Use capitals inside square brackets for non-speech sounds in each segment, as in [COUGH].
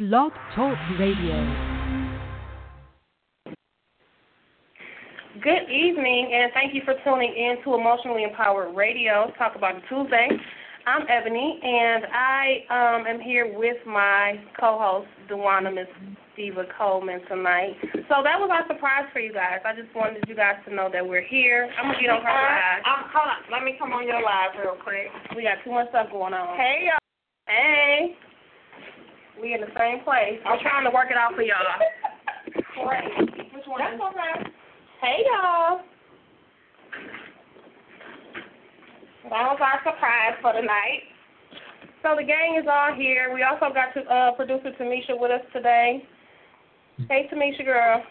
Blog Talk Radio. Good evening, and thank you for tuning in to Emotionally Empowered Radio. Talk about it Tuesday. I'm Ebony, and I um, am here with my co-host, Dewana Miss Diva Coleman tonight. So that was our surprise for you guys. I just wanted you guys to know that we're here. I'm gonna get on her live. Um, hold on, let me come on your live real quick. We got too much stuff going on. Hey y'all. Hey. We in the same place. I'm trying to work it out for y'all. [LAUGHS] Great. Which one? That's okay. Hey y'all. That was our surprise for tonight. So the gang is all here. We also got to, uh, producer Tamisha with us today. Hey Tamisha girl.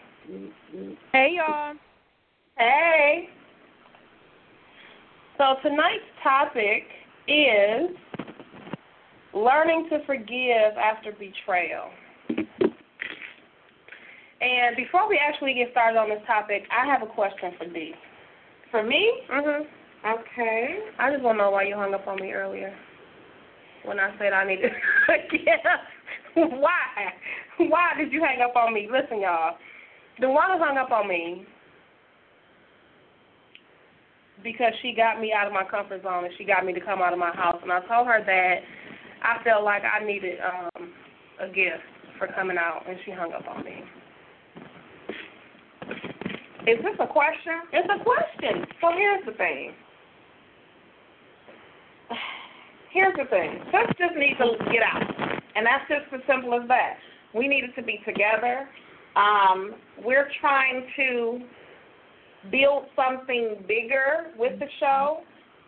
Hey y'all. Hey. So tonight's topic is learning to forgive after betrayal. And before we actually get started on this topic, I have a question for D. For me? Mhm. Okay. I just want to know why you hung up on me earlier when I said I needed [LAUGHS] to forgive. why? Why did you hang up on me? Listen, y'all. The one who hung up on me because she got me out of my comfort zone and she got me to come out of my house. And I told her that I felt like I needed um a gift for coming out, and she hung up on me. Is this a question? It's a question. So here's the thing. [SIGHS] Here's the thing. Sis just needs to get out. And that's just as simple as that. We needed to be together. Um, we're trying to build something bigger with the show.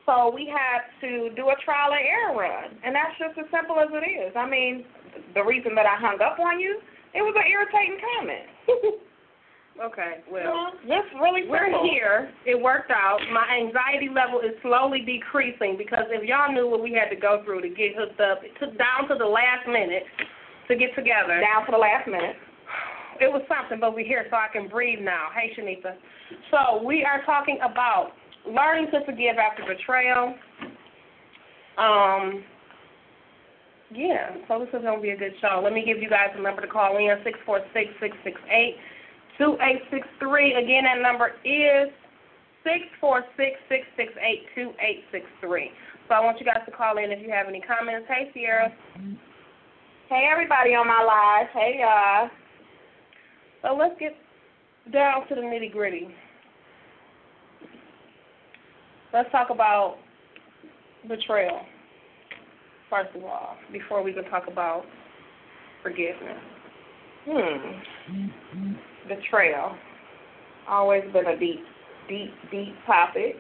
So we had to do a trial and error run. And that's just as simple as it is. I mean, the reason that I hung up on you, it was an irritating comment. [LAUGHS] Okay, well, just really simple. we're here. It worked out. My anxiety level is slowly decreasing because if y'all knew what we had to go through to get hooked up, it took down to the last minute to get together. Down to the last minute. It was something, but we're here so I can breathe now. Hey, Shanita. So we are talking about learning to forgive after betrayal. Um, yeah, so this is gonna be a good show. Let me give you guys a number to call in six four six six six eight two eight six three. Again, that number is six four six six six eight two eight six three. So I want you guys to call in if you have any comments. Hey, Sierra. Hey, everybody on my live. Hey, y'all. So let's get down to the nitty gritty. Let's talk about betrayal, first of all, before we can talk about forgiveness. Hmm. Betrayal. Always been a deep, deep, deep topic.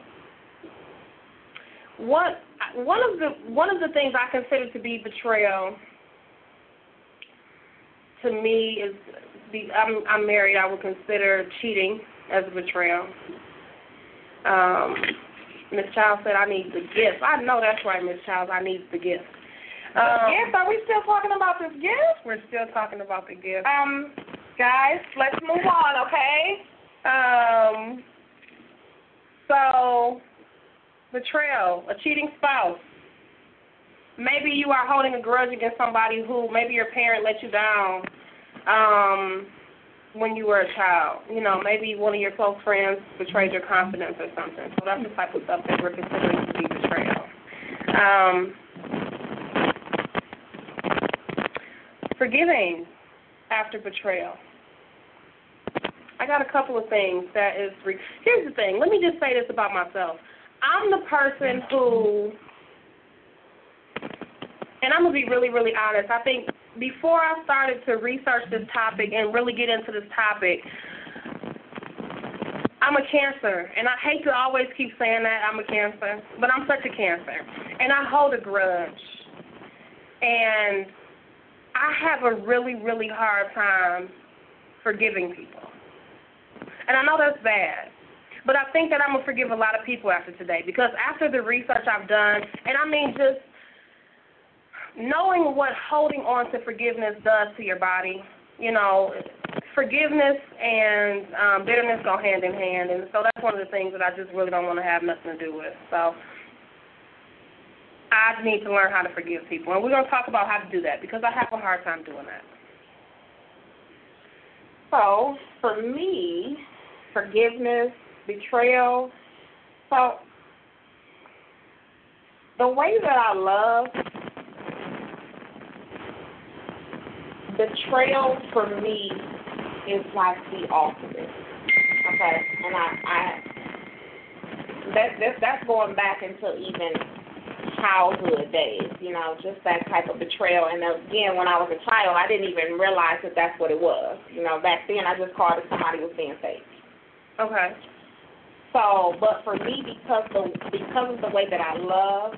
One one of the one of the things I consider to be betrayal to me is the I'm I'm married. I would consider cheating as a betrayal. Um, Miss Child said I need the gift. I know that's right, Miss Child. I need the gift. Um, gift? Are we still talking about this gift? We're still talking about the gift. Um, guys, let's move on, okay? Um, so, betrayal, a cheating spouse. Maybe you are holding a grudge against somebody who maybe your parent let you down um, when you were a child. You know, maybe one of your close friends betrayed your confidence or something. So that's the type of stuff that we're considering to be betrayal. Um, forgiving after betrayal. I got a couple of things that is. Re- Here's the thing. Let me just say this about myself. I'm the person who, and I'm gonna be really, really honest. I think before I started to research this topic and really get into this topic, I'm a cancer, and I hate to always keep saying that I'm a cancer, but I'm such a cancer, and I hold a grudge, and I have a really, really hard time forgiving people. And I know that's bad. But I think that I'm to forgive a lot of people after today because after the research I've done, and I mean just knowing what holding on to forgiveness does to your body, you know, forgiveness and um, bitterness go hand in hand. And so that's one of the things that I just really don't want to have nothing to do with. So I need to learn how to forgive people. And we're going to talk about how to do that because I have a hard time doing that. So for me, forgiveness, betrayal. So the way that I love betrayal for me is like the ultimate. Okay, and I, I that that that's going back into even childhood days, you know, just that type of betrayal. And again, when I was a child, I didn't even realize that that's what it was. You know, back then I just called it somebody was being fake. Okay. So, but for me, because the because of the way that I love,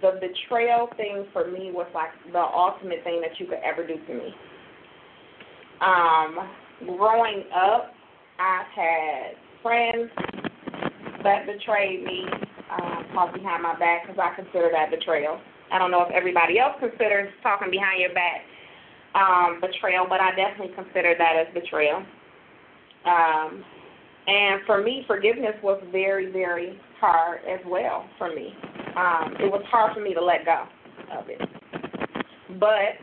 the betrayal thing for me was like the ultimate thing that you could ever do to me. Um, growing up, I've had friends that betrayed me, uh, talk behind my back because I consider that betrayal. I don't know if everybody else considers talking behind your back um, betrayal, but I definitely consider that as betrayal. Um, and for me, forgiveness was very, very hard as well for me. Um, it was hard for me to let go of it. But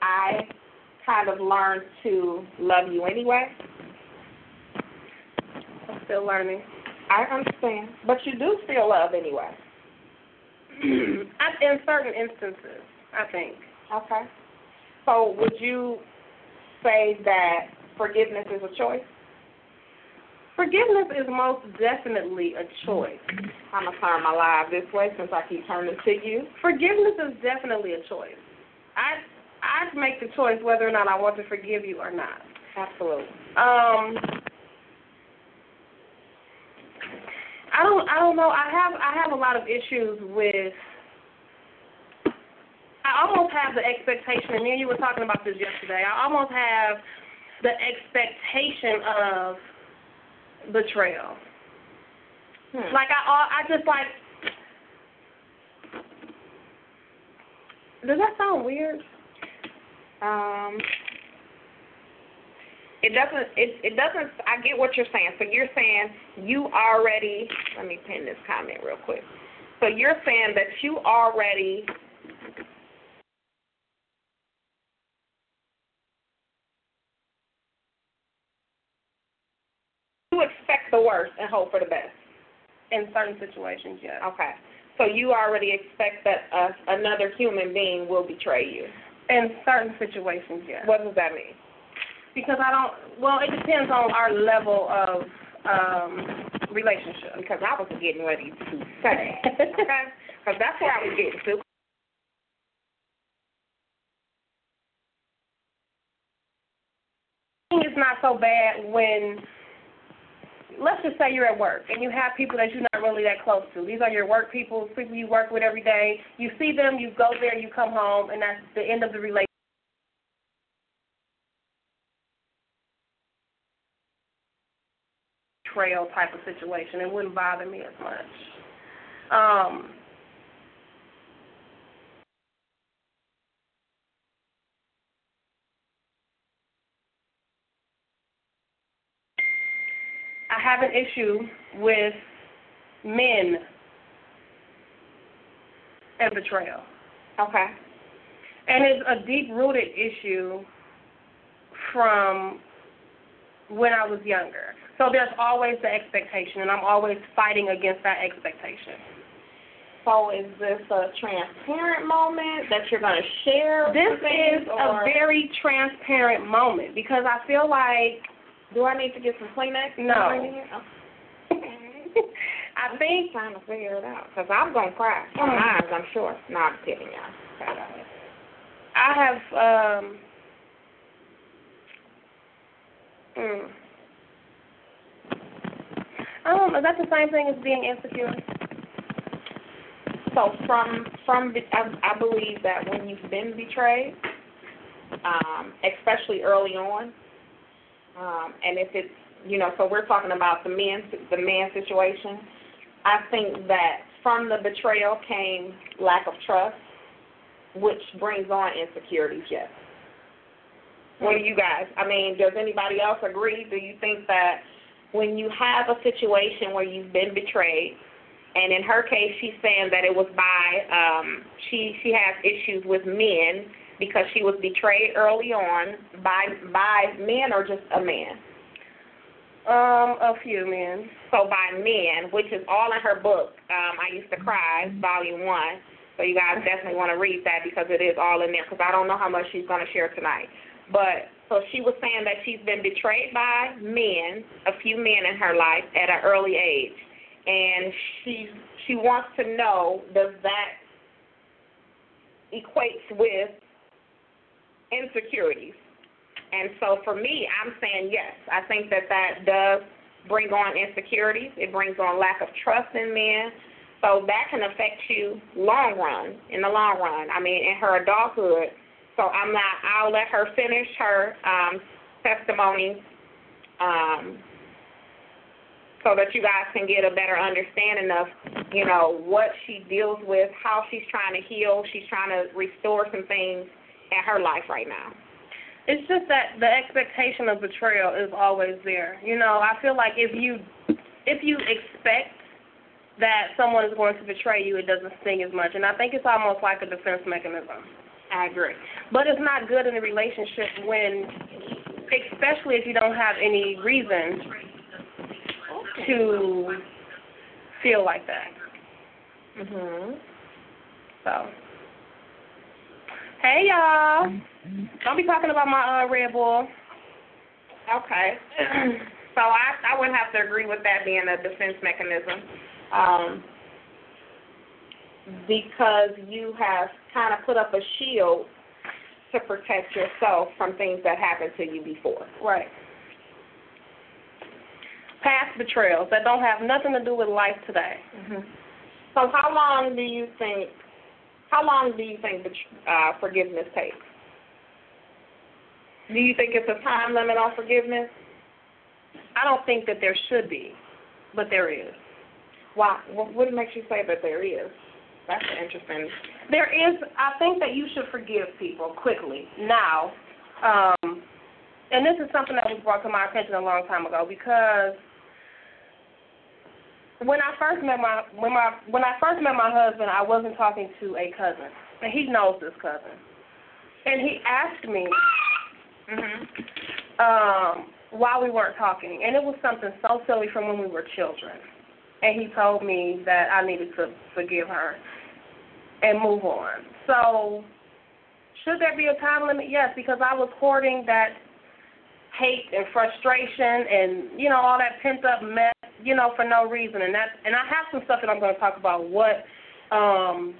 I kind of learned to love you anyway. I'm still learning. I understand. But you do feel love anyway. [CLEARS THROAT] In certain instances, I think. Okay. So would you say that forgiveness is a choice? Forgiveness is most definitely a choice. I'm gonna turn my live this way since I keep turning to you. Forgiveness is definitely a choice. I I make the choice whether or not I want to forgive you or not. Absolutely. Um, I don't I don't know. I have I have a lot of issues with. I almost have the expectation, and me and you were talking about this yesterday. I almost have the expectation of betrayal. Hmm. Like I I just like. Does that sound weird? Um, it doesn't. It it doesn't. I get what you're saying. So you're saying you already. Let me pin this comment real quick. So you're saying that you already. You expect the worst and hope for the best. In certain situations, yes. Okay. So you already expect that uh, another human being will betray you. In certain situations, yes. What does that mean? Because I don't. Well, it depends on our level of um relationship. Because I was getting ready to say, [LAUGHS] okay? Because that's where I was getting to. It's not so bad when. Let's just say you're at work and you have people that you're not really that close to. These are your work people, people you work with every day. You see them, you go there, you come home, and that's the end of the relationship. Trail type of situation. It wouldn't bother me as much. Um, I have an issue with men and betrayal. Okay. And it's a deep rooted issue from when I was younger. So there's always the expectation, and I'm always fighting against that expectation. So is this a transparent moment that you're going to share? This is or a very transparent moment because I feel like Do I need to get some Kleenex? No. Oh. [LAUGHS] I think trying to figure it out because I'm gonna cry. Mm. Mine, I'm sure. No, I'm kidding, y'all. Okay, go ahead. I have um mm, I is that the same thing as being insecure? So from from I, I believe that when you've been betrayed, um, especially early on, um, and if it's you know, so we're talking about the men the man situation. I think that from the betrayal came lack of trust, which brings on insecurities. Yes. What do you guys? I mean, does anybody else agree? Do you think that when you have a situation where you've been betrayed, and in her case, she's saying that it was by um, she she has issues with men because she was betrayed early on by by men or just a man? Um, a few men. So by men, which is all in her book. Um, I used to cry, volume one. So you guys definitely want to read that because it is all in there. Because I don't know how much she's going to share tonight. But so she was saying that she's been betrayed by men, a few men in her life at an early age, and she she wants to know does that equates with insecurities. And so for me, I'm saying yes. I think that that does bring on insecurities. It brings on lack of trust in men. So that can affect you long run, in the long run. I mean, in her adulthood. So I'm not. I'll let her finish her um, testimony, um, so that you guys can get a better understanding of, you know, what she deals with, how she's trying to heal. She's trying to restore some things in her life right now. It's just that the expectation of betrayal is always there. You know, I feel like if you if you expect that someone is going to betray you, it doesn't sting as much. And I think it's almost like a defense mechanism. I agree. But it's not good in a relationship when, especially if you don't have any reason to feel like that. Mhm. So, hey y'all, don't be talking about my uh, Red Bull. Okay. [CLEARS THROAT] so I I would have to agree with that being a defense mechanism. Um, because you have kind of put up a shield to protect yourself from things that happened to you before. Right. Past betrayals that don't have nothing to do with life today. Mm-hmm. So how long do you think? How long do you think uh, forgiveness takes? Do you think it's a time limit on forgiveness? I don't think that there should be, but there is. Why? What makes you say that there is? That's interesting. There is. I think that you should forgive people quickly now, um, and this is something that was brought to my attention a long time ago because when I first met my when my when I first met my husband, I wasn't talking to a cousin, and he knows this cousin, and he asked me mm-hmm. um, why we weren't talking, and it was something so silly from when we were children, and he told me that I needed to forgive her and move on. So, should there be a time limit? Yes, because I was hoarding that hate and frustration and you know all that pent up mess you know, for no reason. And that and I have some stuff that I'm going to talk about what um,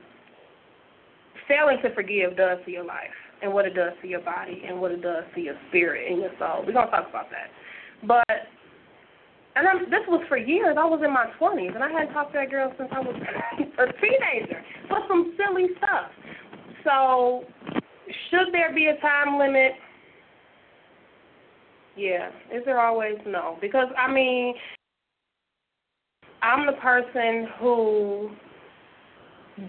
failing to forgive does to your life and what it does to your body and what it does to your spirit and your soul. We're going to talk about that. But and I'm, this was for years. I was in my 20s, and I hadn't talked to that girl since I was [LAUGHS] a teenager for some silly stuff. So, should there be a time limit? Yeah. Is there always no? Because I mean, I'm the person who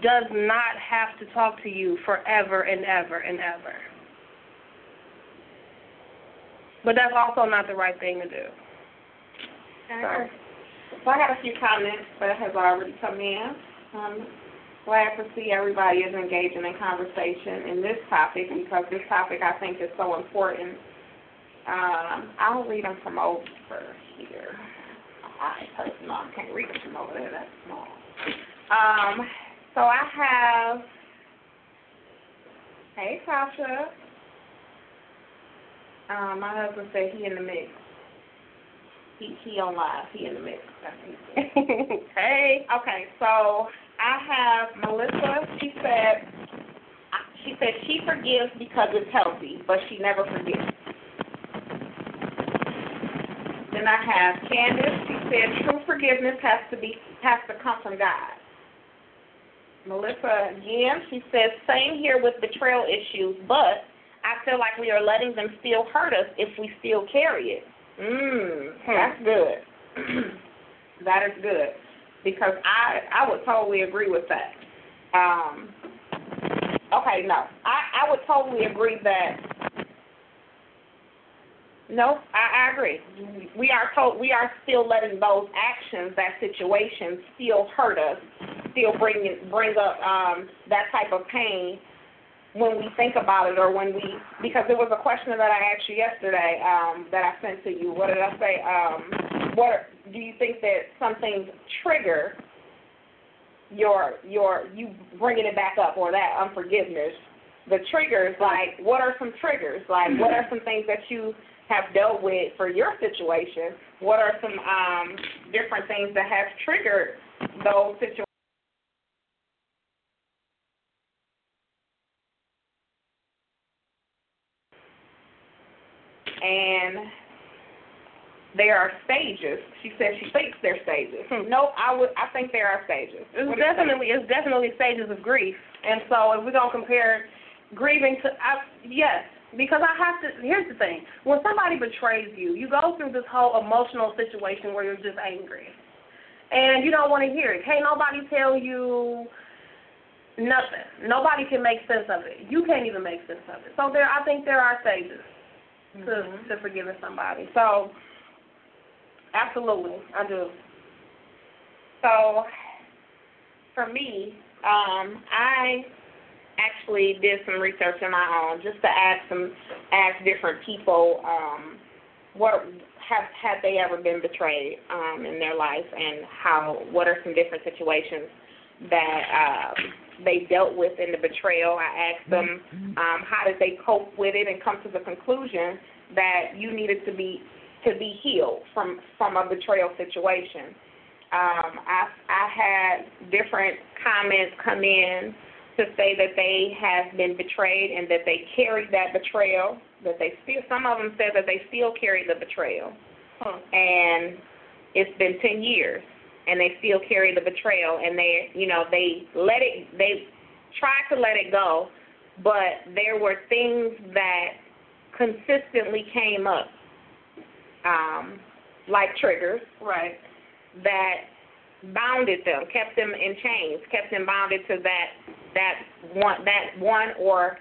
does not have to talk to you forever and ever and ever. But that's also not the right thing to do. Okay. So I got a few comments that has already come in. Um, glad to see everybody is engaging in conversation in this topic because this topic I think is so important. Um, I'll read them from over here. I personally I can't reach them over there. That's small. Um, so I have. Hey, Tasha. Um, my husband said he in the mix. He he on live. He in the mix. [LAUGHS] hey. Okay, so I have Melissa. She said she said she forgives because it's healthy, but she never forgets. Then I have Candace. She said true forgiveness has to be has to come from God. Melissa again, she says same here with betrayal issues, but I feel like we are letting them still hurt us if we still carry it. Mmm, that's good. [CLEARS THROAT] that is good because I I would totally agree with that. Um, okay, no, I I would totally agree that no, I, I agree. We are told we are still letting those actions, that situation, still hurt us, still bring bring up um, that type of pain when we think about it or when we because there was a question that I asked you yesterday um, that I sent to you. What did I say? Um, what do you think that some things trigger your your you bringing it back up or that unforgiveness? The triggers, like what are some triggers? Like what are some things that you have dealt with for your situation? What are some um, different things that have triggered those situations? and there are stages. She said she thinks they're stages. Hmm. No, I would. I think there are stages. It's What do you think? definitely it's definitely stages of grief, and so if we're gonna compare grieving to, I, yes, because I have to. Here's the thing: when somebody betrays you, you go through this whole emotional situation where you're just angry, and you don't want to hear it. Can't nobody tell you nothing. Nobody can make sense of it. You can't even make sense of it. So there, I think there are stages to Mhm. to forgiving somebody. So absolutely, I do. So, for me, um, I actually did some research on my own just to ask some ask different people um, what have had they ever been betrayed um, in their life and how what are some different situations that um, they dealt with in the betrayal. I asked them um, how did they cope with it and come to the conclusion that you needed to be to be healed from from a betrayal situation. Um, I I had different comments come in to say that they have been betrayed and that they carried that betrayal. That they still some of them said that they still carry the betrayal, Hmm. and it's been ten years and they still carry the betrayal and they you know they let it they tried to let it go, but there were things that consistently came up, um, like triggers Right. that bounded them, kept them in chains, kept them bounded to that that one that one or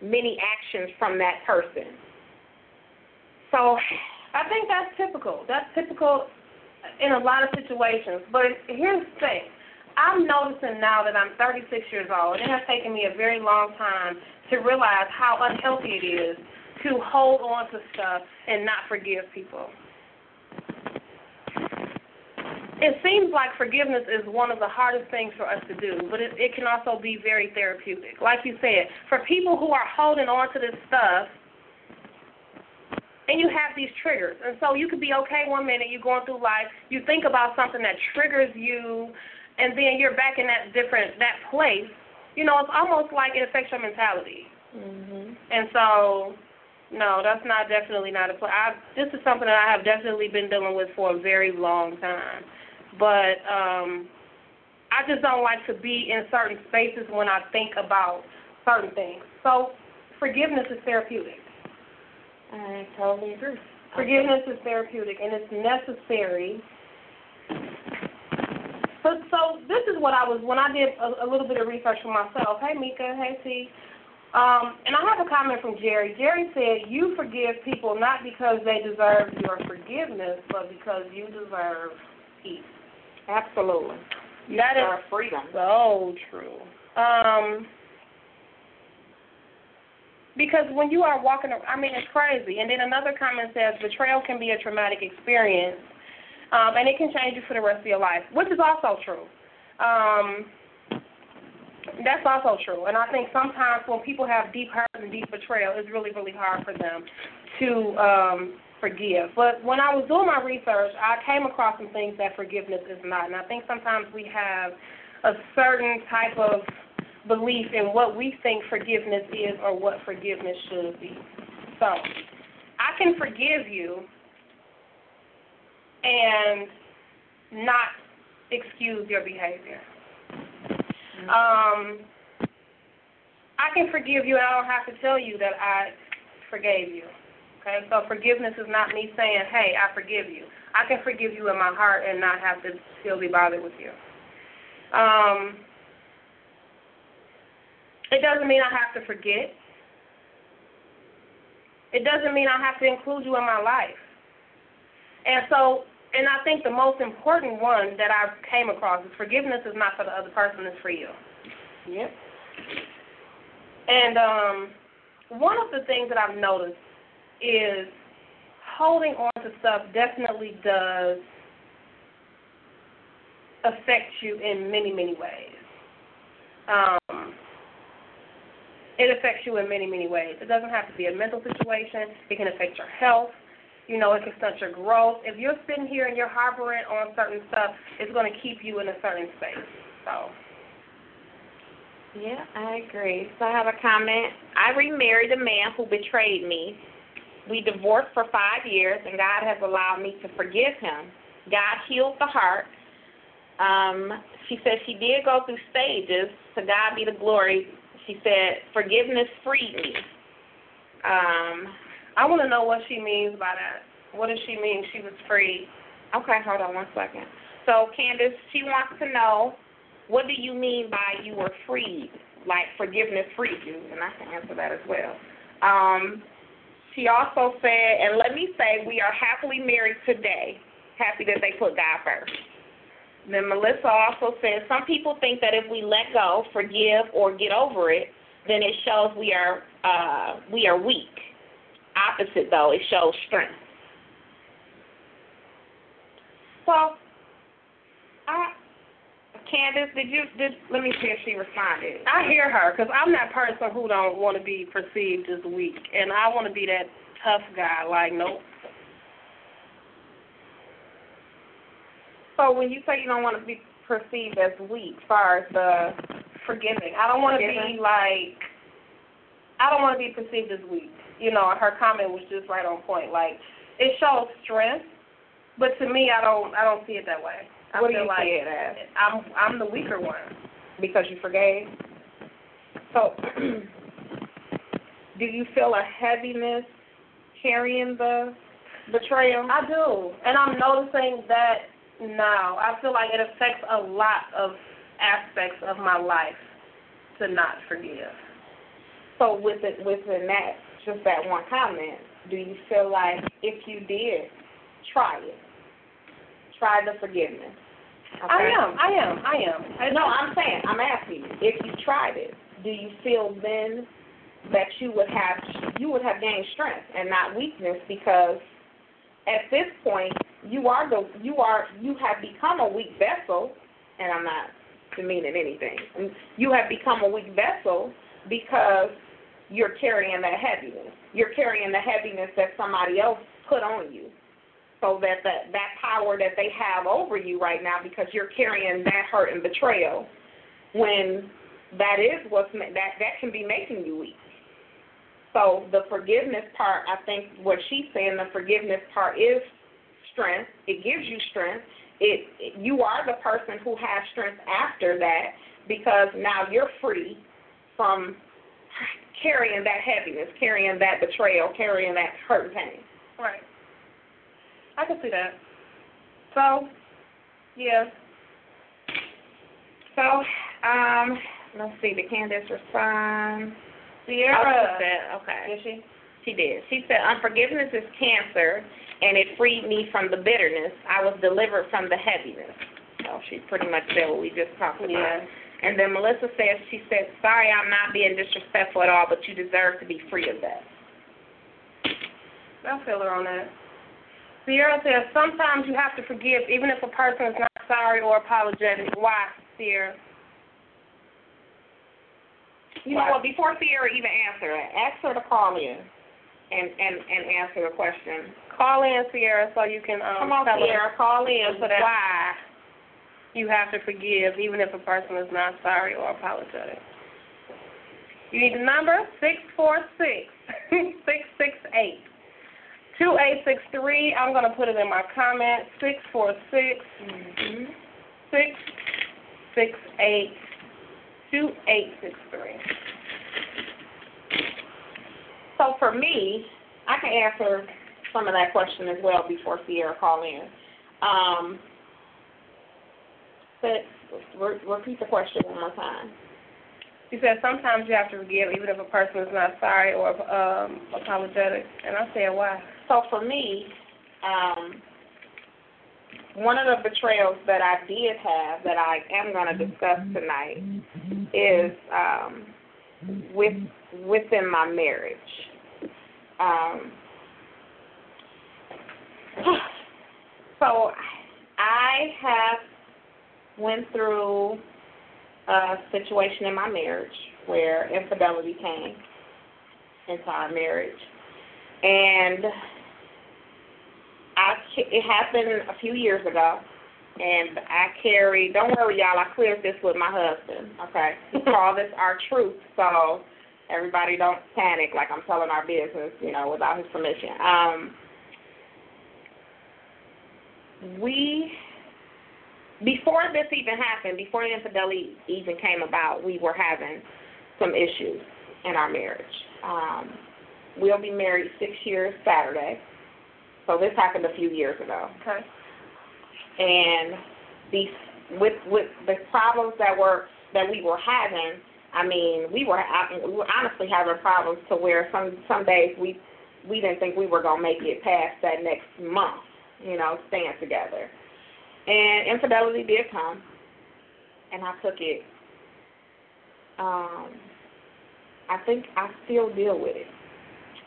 many actions from that person. So I think that's typical. That's typical in a lot of situations. But here's the thing. I'm noticing now that I'm 36 years old, and it has taken me a very long time to realize how unhealthy it is to hold on to stuff and not forgive people. It seems like forgiveness is one of the hardest things for us to do, but it, it can also be very therapeutic. Like you said, for people who are holding on to this stuff, and you have these triggers. And so you could be okay one minute, you're going through life, you think about something that triggers you, and then you're back in that different that place. You know, it's almost like it affects your mentality. mhm. And so, no, that's not definitely not a play. I this is something that I have definitely been dealing with for a very long time. But um I just don't like to be in certain spaces when I think about certain things. So forgiveness is therapeutic. I totally agree. Forgiveness is therapeutic and it's necessary. So, so this is what I was when I did a, a little bit of research for myself. Hey, Mika. Hey, T. Um, and I have a comment from Jerry. Jerry said, "You forgive people not because they deserve your forgiveness, but because you deserve peace." Absolutely. That is Our freedom. so true. Um, because when you are walking, I mean, it's crazy. And then another comment says betrayal can be a traumatic experience, um, and it can change you for the rest of your life, which is also true. Um, that's also true. And I think sometimes when people have deep hurt and deep betrayal, it's really, really hard for them to um, forgive. But when I was doing my research, I came across some things that forgiveness is not. And I think sometimes we have a certain type of belief in what we think forgiveness is or what forgiveness should be. So, I can forgive you and not excuse your behavior. Um, I can forgive you and I don't have to tell you that I forgave you. Okay, so forgiveness is not me saying, hey, I forgive you. I can forgive you in my heart and not have to still be bothered with you. Um, it doesn't mean I have to forget. It doesn't mean I have to include you in my life. And so, and I think the most important one that I came across is forgiveness is not for the other person, it's for you. Yep. And um, one of the things that I've noticed is holding on to stuff definitely does affect you in many, many ways. Um, it affects you in many, many ways. It doesn't have to be a mental situation. It can affect your health. You know, it can stunt your growth. If you're sitting here and you're harboring on certain stuff, it's going to keep you in a certain space. So. Yeah, I agree. So I have a comment. I remarried a man who betrayed me. We divorced for five years, and God has allowed me to forgive him. God healed the heart. Um, she said she did go through stages. To God be the glory. She said forgiveness freed me. Um, I want to know what she means by that. What does she mean she was free? Okay, hold on one second. So Candace, she wants to know what do you mean by you were freed? Like forgiveness freed you, and I can answer that as well. Um, she also said, and let me say, we are happily married today. Happy that they put God first. Then Melissa also said, some people think that if we let go, forgive, or get over it, then it shows we are uh, we are weak. Opposite though, it shows strength. So, I, Candace, did you did? Let me see if she responded. I hear her because I'm that person who don't want to be perceived as weak, and I want to be that tough guy. Like, nope. So when you say you don't want to be perceived as weak, as far as the forgiving, I don't want to be like. I don't want to be perceived as weak. You know, her comment was just right on point. Like, it shows strength, but to me, I don't. I don't see it that way. I what do you like see it as? I'm. I'm the weaker one. Because you forgave. So, [CLEARS THROAT] do you feel a heaviness carrying the betrayal? I do, and I'm noticing that now. I feel like it affects a lot of aspects of my life to not forgive. So with it, within that, just that one comment, do you feel like if you did try it, try the forgiveness? Okay? I am. I am. I am. I, No, I'm saying, I'm asking you, if you tried it, do you feel then that you would have you would have gained strength and not weakness because at this point you are the you are you have become a weak vessel and I'm not demeaning anything. You have become a weak vessel because you're carrying that heaviness. You're carrying the heaviness that somebody else put on you. So that the, that power that they have over you right now because you're carrying that hurt and betrayal when that is what's that that can be making you weak. So the forgiveness part, I think what she's saying, the forgiveness part is strength. It gives you strength. It, it you are the person who has strength after that because now you're free from carrying that heaviness, carrying that betrayal, carrying that hurt and pain. Right. I can see that. So, yeah. So, um, let's see, did Candace respond? Sierra. Oh, okay. Did she? She did. She said, unforgiveness is cancer, and it freed me from the bitterness. I was delivered from the heaviness. So she pretty much said what we just talked about. Yeah. And then Melissa says, she said, sorry, I'm not being disrespectful at all, but you deserve to be free of that. I'll feel her on that. Sierra says sometimes you have to forgive even if a person is not sorry or apologetic. Why, Sierra? You know what? Before Sierra even answer it, ask her to call in and and and answer the question. Call in, Sierra, so you can um, Come on, tell Sierra, call in so that why you have to forgive even if a person is not sorry or apologetic. You need the number six four six [LAUGHS] six six eight two eight six three. I'm gonna put it in my comment. Six four six Mhm. six six eight two eight six three. So for me, I can answer some of that question as well before Sierra call in. Um, but repeat the question one more time. She said sometimes you have to forgive even if a person is not sorry or um, apologetic. And I said why? So for me, um, one of the betrayals that I did have that I am going to discuss tonight is um, with within my marriage. Um, [SIGHS] so I have went through a situation in my marriage where infidelity came into our marriage, and I it happened a few years ago, and I carry. Don't worry, y'all. I cleared this with my husband. Okay, [LAUGHS] we call this our truth. So everybody don't panic like I'm telling our business, you know, without his permission. Um, we before this even happened, before the infidelity even came about, we were having some issues in our marriage. Um, we'll be married six years Saturday, so this happened a few years ago. Okay. And these with with the problems that were that we were having, I mean, we were we were honestly having problems to where some some days we we didn't think we were gonna make it past that next month, you know, staying together. And infidelity did come, and I took it. Um, I think I still deal with it.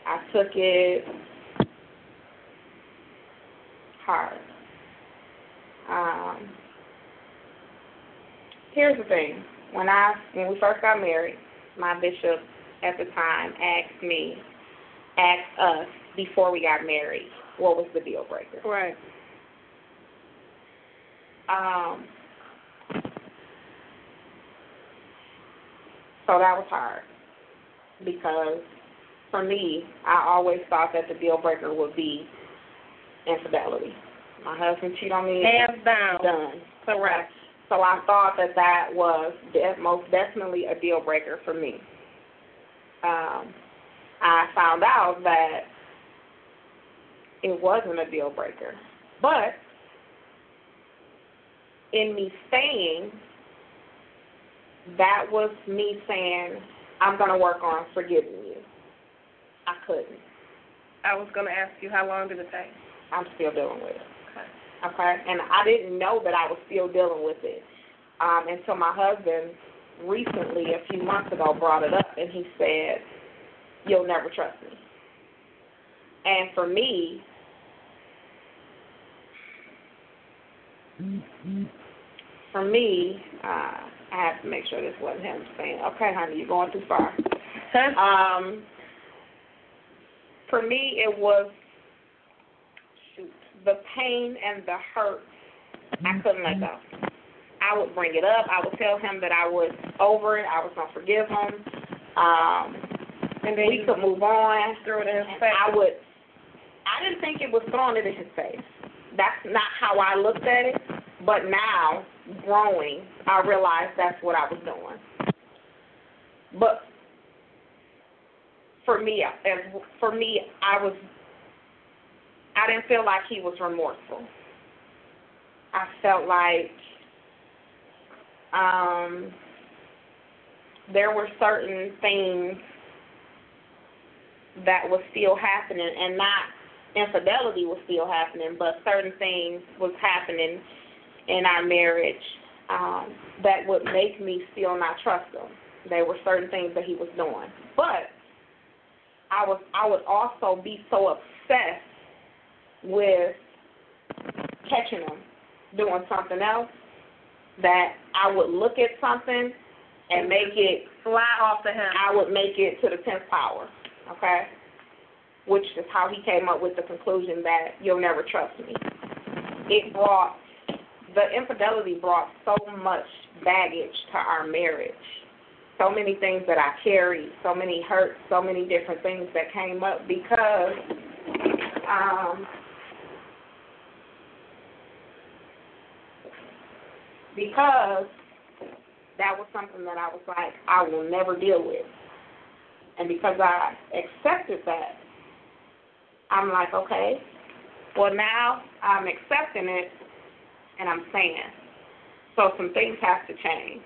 I took it hard. Um, here's the thing: when I when we first got married, my bishop at the time asked me, asked us before we got married, what was the deal breaker? Right. Um, so that was hard because for me, I always thought that the deal breaker would be infidelity. My husband cheated on me. Hands down. Done. Correct. So I thought that that was de- most definitely a deal breaker for me. Um, I found out that it wasn't a deal breaker, but in me saying, that was me saying, I'm going to work on forgiving you. I couldn't. I was going to ask you how long did it take? I'm still dealing with it. Okay. Okay, and I didn't know that I was still dealing with it um, until my husband recently, a few months ago, brought it up, and he said, "You'll never trust me." And for me, for me, uh, I have to make sure this wasn't him saying, "Okay, honey, you're going too far." Um, for me, it was shoot the pain and the hurt. I couldn't let go. I would bring it up. I would tell him that I was over it. I was gonna forgive him. Um, and then we could move on. threw it in his face. I would. I didn't think it was throwing it in his face. That's not how I looked at it. But now, growing, I realized that's what I was doing. But for me, as for me, I was. I didn't feel like he was remorseful. I felt like um, there were certain things that was still happening, and not infidelity was still happening, but certain things was happening in our marriage um, that would make me still not trust him. There were certain things that he was doing, but I was I would also be so obsessed with catching him doing something else that I would look at something and make it Fly off to him. I would make it to the tenth power, okay? Which is how he came up with the conclusion that you'll never trust me. It brought the infidelity brought so much baggage to our marriage. So many things that I carried, so many hurts, so many different things that came up because um because that was something that I was like, I will never deal with. And because I accepted that, I'm like, okay, well now I'm accepting it and I'm saying. So some things have to change.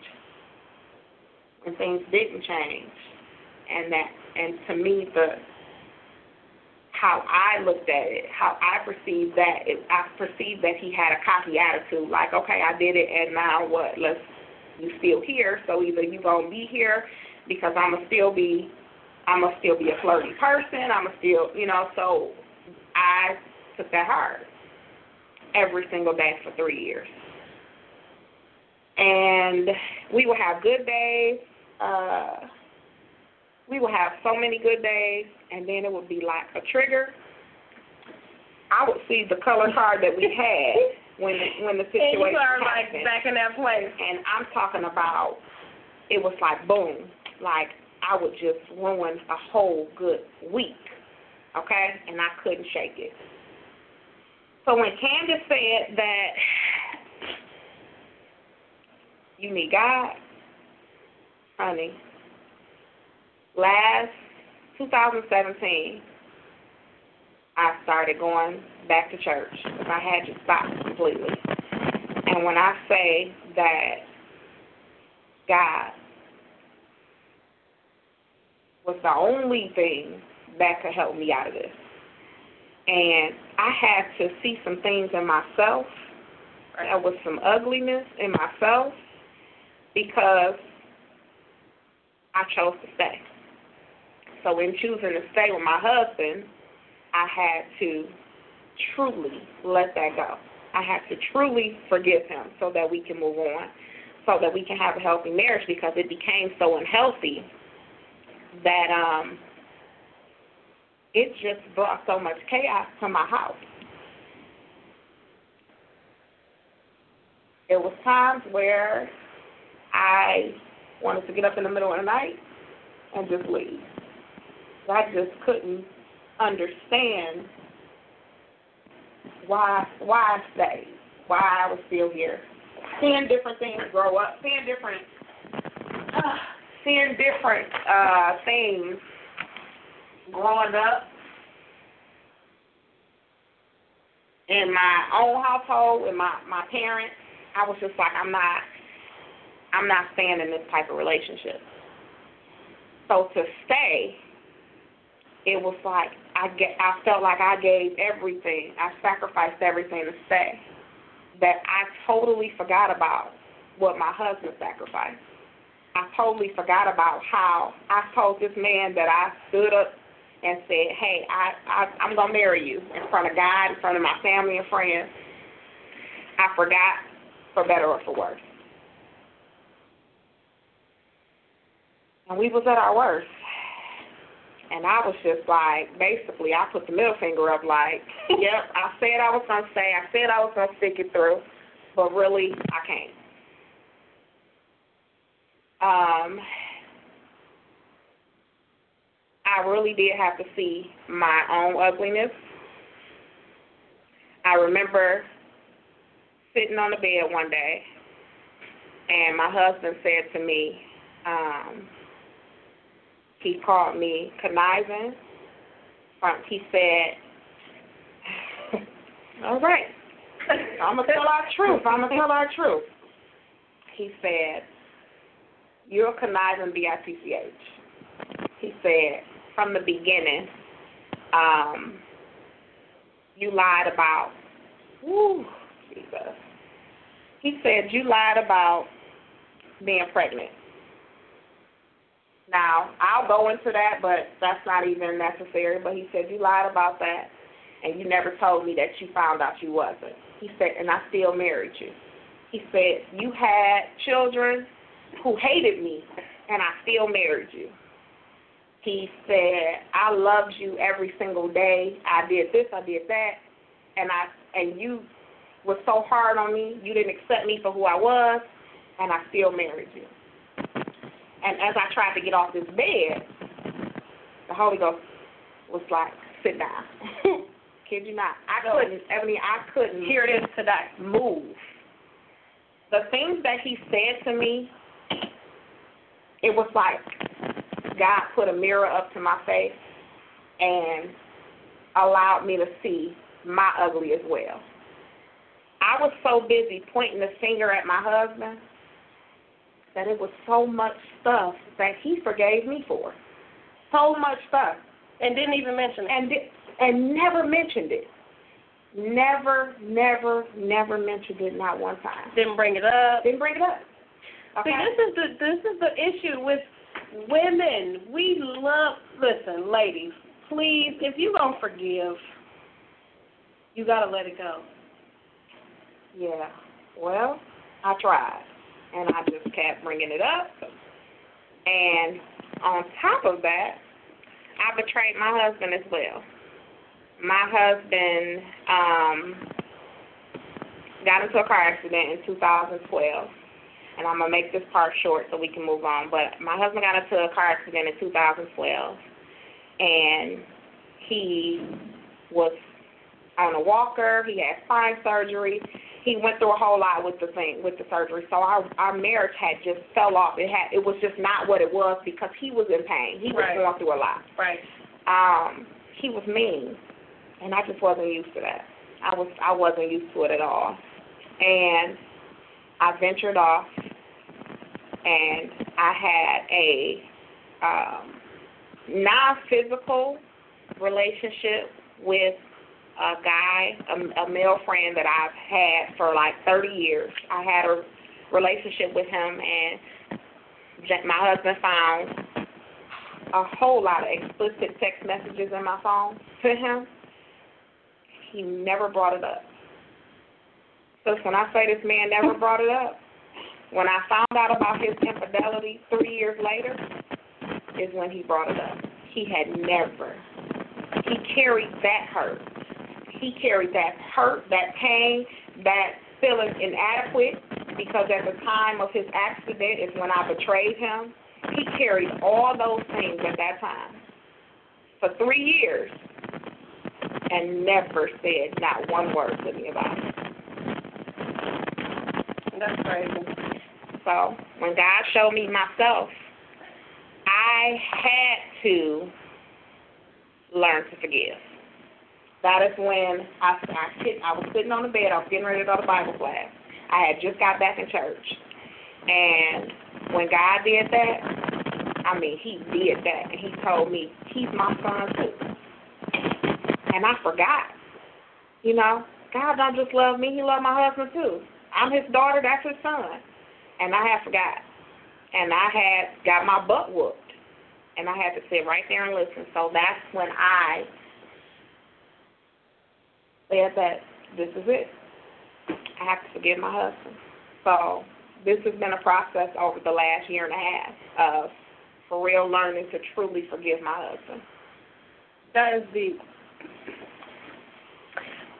And things didn't change. And that and to me the how I looked at it, how I perceived that, it, I perceived that he had a cocky attitude, like, okay, I did it, and now what? Let's you still here, so either you gonna be here because I'ma still be I'm gonna still be a flirty person. I'm gonna still, you know. So I took that hard every single day for three years, and we would have good days. Uh, we would have so many good days, and then it would be like a trigger. I would see the color card that we [LAUGHS] had when the, when the And you are like back in that place. and I'm talking about it was like boom, like I would just ruin a whole good week, okay? And I couldn't shake it. So when Candace said that you need God, honey, last 2017, I started going back to church. I had to stop completely. And when I say that God was the only thing that could help me out of this. And I had to see some things in myself. There was some ugliness in myself because I chose to stay. So in choosing to stay with my husband, I had to truly let that go. I had to truly forgive him so that we can move on, so that we can have a healthy marriage because it became so unhealthy that um it just brought so much chaos to my house. There was times where I wanted to get up in the middle of the night and just leave. I just couldn't understand why why I stayed, why I was still here. Seeing different things grow up, seeing different uh, seeing different uh things growing up in my own household, in my my parents, I was just like I'm not I'm not staying in this type of relationship. So to stay, it was like I get I felt like I gave everything. I sacrificed everything to stay. That I totally forgot about what my husband sacrificed. I totally forgot about how I told this man that I stood up and said, "Hey, I, I I'm gonna marry you in front of God, in front of my family and friends." I forgot, for better or for worse. And we was at our worst. And I was just like, basically, I put the middle finger up, like, [LAUGHS] yep, I said I was gonna stay. I said I was gonna stick it through, but really, I can't. Um, I really did have to see my own ugliness. I remember sitting on the bed one day, and my husband said to me, um, he called me conniving. Um, he said, [LAUGHS] "All right, I'm gonna tell our truth. I'm gonna tell our truth." He said, "You're conniving bitch." He said, "From the beginning, um, you lied about." Woo, Jesus. He said you lied about being pregnant. Now, I'll go into that, but that's not even necessary. But he said, You lied about that, and you never told me that you found out you wasn't. He said, And I still married you. He said, You had children who hated me, and I still married you. He said, I loved you every single day. I did this, I did that, and I and you was so hard on me, you didn't accept me for who I was, and I still married you. And as I tried to get off this bed, the Holy Ghost was like, sit down. [LAUGHS] Kid you not. I couldn't, Ebony, I couldn't Here it is today. move. The things that he said to me, it was like God put a mirror up to my face and allowed me to see my ugly as well. I was so busy pointing the finger at my husband that it was so much stuff that he forgave me for. So much stuff. And didn't even mention it. And di- and never mentioned it. Never, never, never mentioned it not one time. Didn't bring it up. Didn't bring it up. See, this is the this is the issue with women, we love. Listen, ladies, please, if you gonna forgive, you gotta let it go. Yeah. Well, I tried, and I just kept bringing it up. And on top of that, I betrayed my husband as well. My husband um, got into a car accident in 2012 and I'm gonna make this part short so we can move on. But my husband got into a car accident in 2012, and he was on a walker. He had spine surgery. He went through a whole lot with the thing with the surgery. So our our marriage had just fell off. It had it was just not what it was because he was in pain. He was Right. going through a lot. Right. Um, he was mean, and I just wasn't used to that. I was I wasn't used to it at all, and I ventured off, and I had a um, non-physical relationship with a guy, a, a male friend that I've had for like 30 years. I had a relationship with him, and my husband found a whole lot of explicit text messages in my phone to him. He never brought it up. So when I say this man never [LAUGHS] brought it up, when I found out about his infidelity three years later, is when he brought it up. He had never. He carried that hurt. He carried that hurt, that pain, that feeling inadequate because at the time of his accident is when I betrayed him. He carried all those things at that time for three years and never said not one word to me about it. That's crazy. So when God showed me myself, I had to learn to forgive. That is when I, I, sit, I was sitting on the bed. I was getting ready to go to Bible class. I had just got back in church. And when God did that, I mean, He did that. And He told me, He's my son too. And I forgot. You know, God don't just love me, He loved my husband too. I'm His daughter, that's His son and I had forgot. And I had got my butt whooped. And I had to sit right there and listen. So that's when I said that this is it. I have to forgive my husband. So this has been a process over the last year and a half of for real learning to truly forgive my husband. That is deep.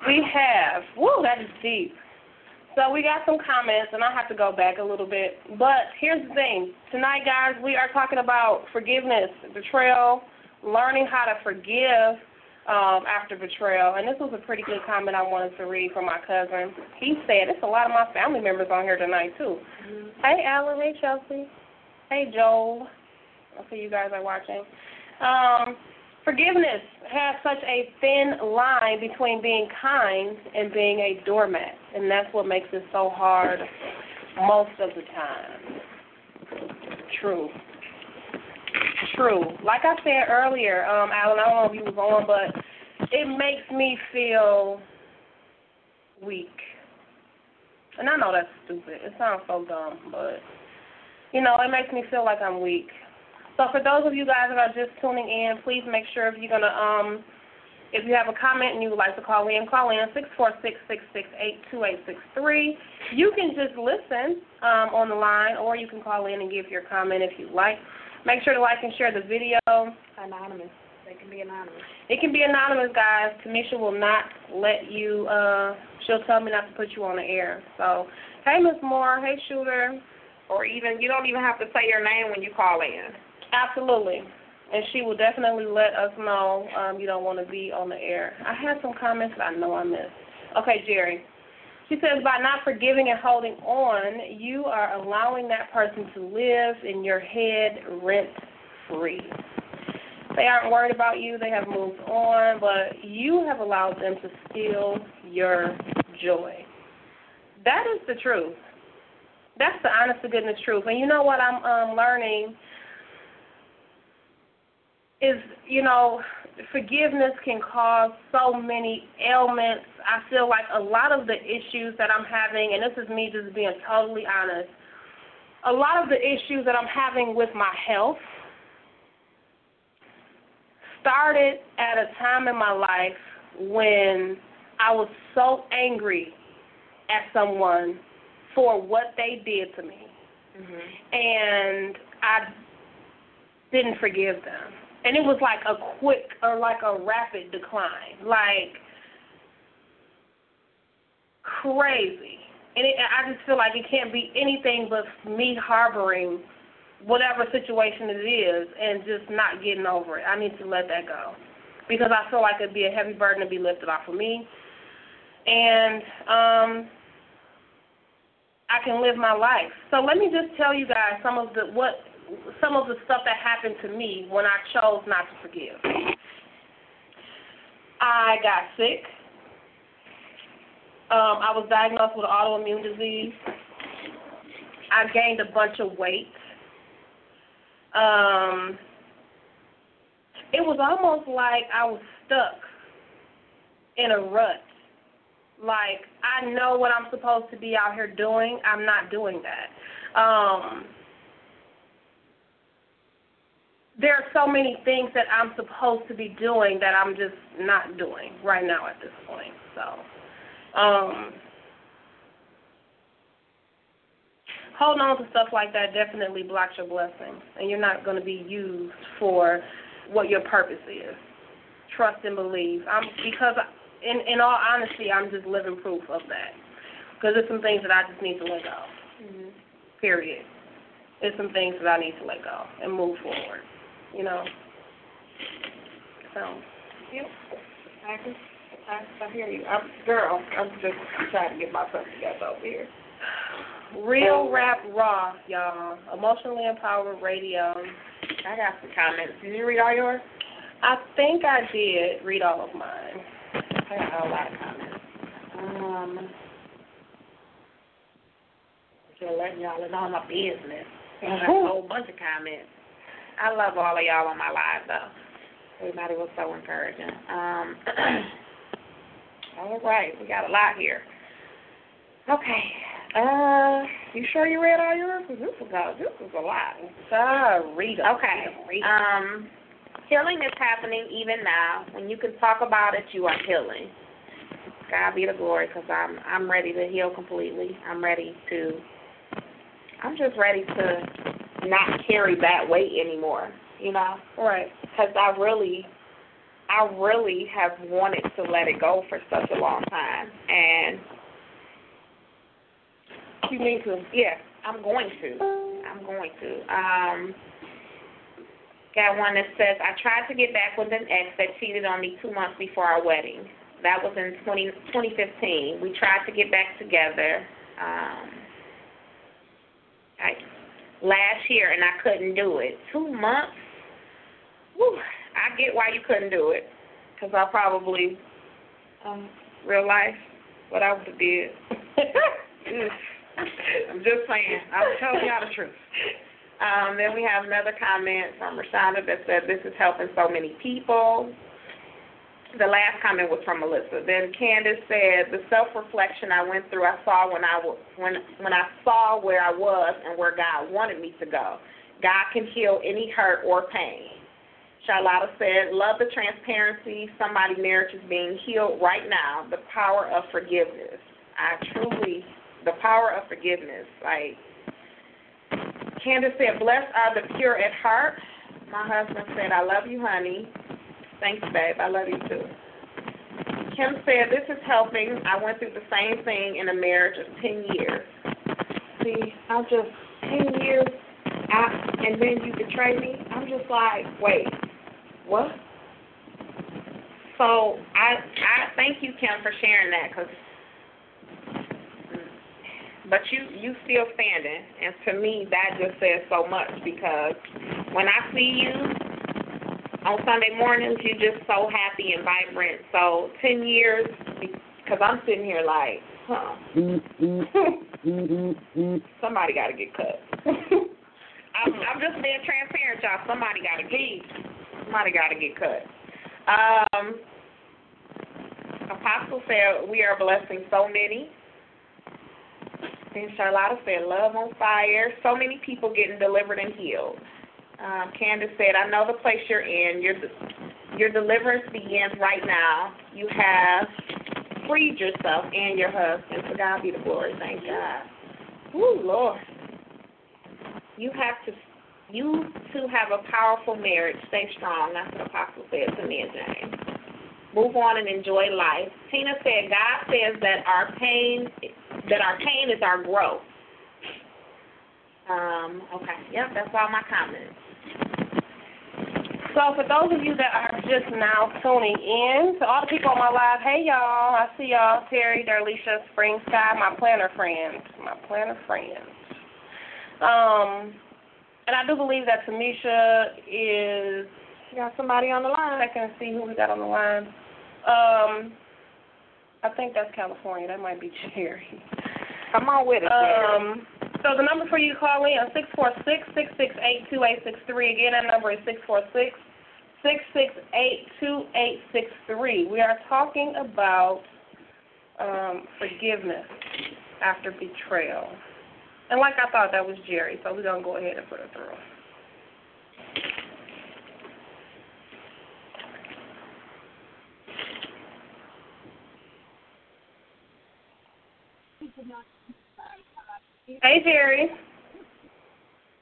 We have. Woo, that is deep. So we got some comments, and I have to go back a little bit. But here's the thing. Tonight, guys, we are talking about forgiveness, betrayal, learning how to forgive um, after betrayal. And this was a pretty good comment I wanted to read from my cousin. He said, it's a lot of my family members on here tonight, too. Hey, Alan. Hey, Chelsea. Hey, Joel. I see you guys are watching. Um, Forgiveness has such a thin line between being kind and being a doormat, and that's what makes it so hard most of the time. True. True. Like I said earlier, um, Alan, I don't know if you was on, but it makes me feel weak. And I know that's stupid. It sounds so dumb, but you know, it makes me feel like I'm weak. So for those of you guys that are just tuning in, please make sure if you're gonna um if you have a comment and you would like to call in, call in six four six six six eight two eight six three. You can just listen um, on the line, or you can call in and give your comment if you like. Make sure to like and share the video. Anonymous. They can be anonymous. It can be anonymous, guys. Tamisha will not let you. uh She'll tell me not to put you on the air. So, hey, Miss Moore. Hey, Shooter. Or even you don't even have to say your name when you call in. Absolutely. And she will definitely let us know um, you don't want to be on the air. I had some comments that I know I missed. Okay, Jerry. She says, by not forgiving and holding on, you are allowing that person to live in your head rent free. They aren't worried about you, they have moved on, but you have allowed them to steal your joy. That is the truth. That's the honest to goodness truth. And you know what I'm um, learning is, you know, forgiveness can cause so many ailments. I feel like a lot of the issues that I'm having, and this is me just being totally honest, a lot of the issues that I'm having with my health started at a time in my life when I was so angry at someone for what they did to me. Mhm. And I didn't forgive them. And it was like a quick or like a rapid decline. Like crazy. And it, I just feel like it can't be anything but me harboring whatever situation it is and just not getting over it. I need to let that go. Because I feel like it'd be a heavy burden to be lifted off of me. And um I can live my life. So let me just tell you guys some of the what some of the stuff that happened to me when I chose not to forgive. I got sick. Um, I was diagnosed with autoimmune disease. I gained a bunch of weight. Um, it was almost like I was stuck in a rut. Like I know what I'm supposed to be out here doing, I'm not doing that. Um, there are so many things that I'm supposed to be doing that I'm just not doing right now at this point. So, um, holding on to stuff like that definitely blocks your blessings, and you're not going to be used for what your purpose is. Trust and believe. I'm because in in all honesty, I'm just living proof of that. Because there's some things that I just need to let go. Mhm. Period. There's some things that I need to let go and move forward. You know. So. Yep. I can, I, I hear you. I'm, girl, I'm just trying to get myself together over here. Real rap raw, y'all. Emotionally empowered radio. I got some comments. Did you read all yours? I think I did read all of mine. I got a lot of comments. Um, just letting y'all know my business. I got a whole bunch of comments. I love all of y'all on my live though. Everybody was so encouraging. Um, [CLEARS THROAT] all right, we got a lot here. Okay. Uh, you sure you read all yours? 'Cause This was a this was a lot. So read 'em. Okay. Read 'em, read 'em. Um, healing is happening even now. When you can talk about it, you are healing. God be the glory, because I'm I'm ready to heal completely. I'm ready to. I'm just ready to not carry that weight anymore. You know, right. because I really, I really have wanted to let it go for such a long time, and You need to. yeah, I'm going to. I'm going to. Um, got one that says, I tried to get back with an ex that cheated on me two months before our wedding. That was in 20, 2015. We tried to get back together um, I, last year, and I couldn't do it. Two months? Whew, I get why you couldn't do it, because I probably, um, real life, what I would have did. [LAUGHS] I'm just saying. I'm telling y'all the truth. Um, then we have another comment from Rashonda that said this is helping so many people. The last comment was from Melissa. Then Candace said the self-reflection I went through, I saw when I was when when I saw where I was and where God wanted me to go. God can heal any hurt or pain. Charlotta said, love the transparency. Somebody's marriage is being healed right now. The power of forgiveness. I truly the power of forgiveness. Like Candace said, blessed are the pure at heart. My husband said, I love you, honey. Thanks, babe. I love you too. Kim said, this is helping. I went through the same thing in a marriage of 10 years. See, I'm just 10 years, I, and then you betray me. I'm just like, wait, what? So I I thank you, Kim, for sharing that because but you you still standing, and to me that just says so much because when I see you on Sunday mornings, you're just so happy and vibrant. So ten years, because I'm sitting here like, huh? [LAUGHS] Somebody got to get cut. [LAUGHS] I'm, I'm just being transparent, y'all. Somebody got to get. Somebody got to get cut. Um, Apostle said we are blessing so many. And Charlotta said, love on fire. So many people getting delivered and healed. Um, Candace said, I know the place you're in. You're Your deliverance begins right now. You have freed yourself and your husband. To God be the glory. Thank God. Ooh, Lord. You have to you two have a powerful marriage. Stay strong. That's what the Apostle said to me and James. Move on and enjoy life. Tina said, God says that our pain that our pain is our growth. Um, okay. Yep, that's all my comments. So for those of you that are just now tuning in, to all the people on my live, hey y'all, I see y'all, Terry, Darlisha, Spring Sky, my planner friends, my planner friends. Um, and I do believe that Tamisha is. You got somebody on the line? I can see who we got on the line. Um, I think that's California. That might be [LAUGHS] Cherry. Come on with it. Um, so the number for you to call in is six four six six six eight two eight six three. Again, that number is six four six six six eight two eight six three. We are talking about um, forgiveness after betrayal. And like I thought, that was Jerry, so we're going to go ahead and put it through. Hey, Jerry.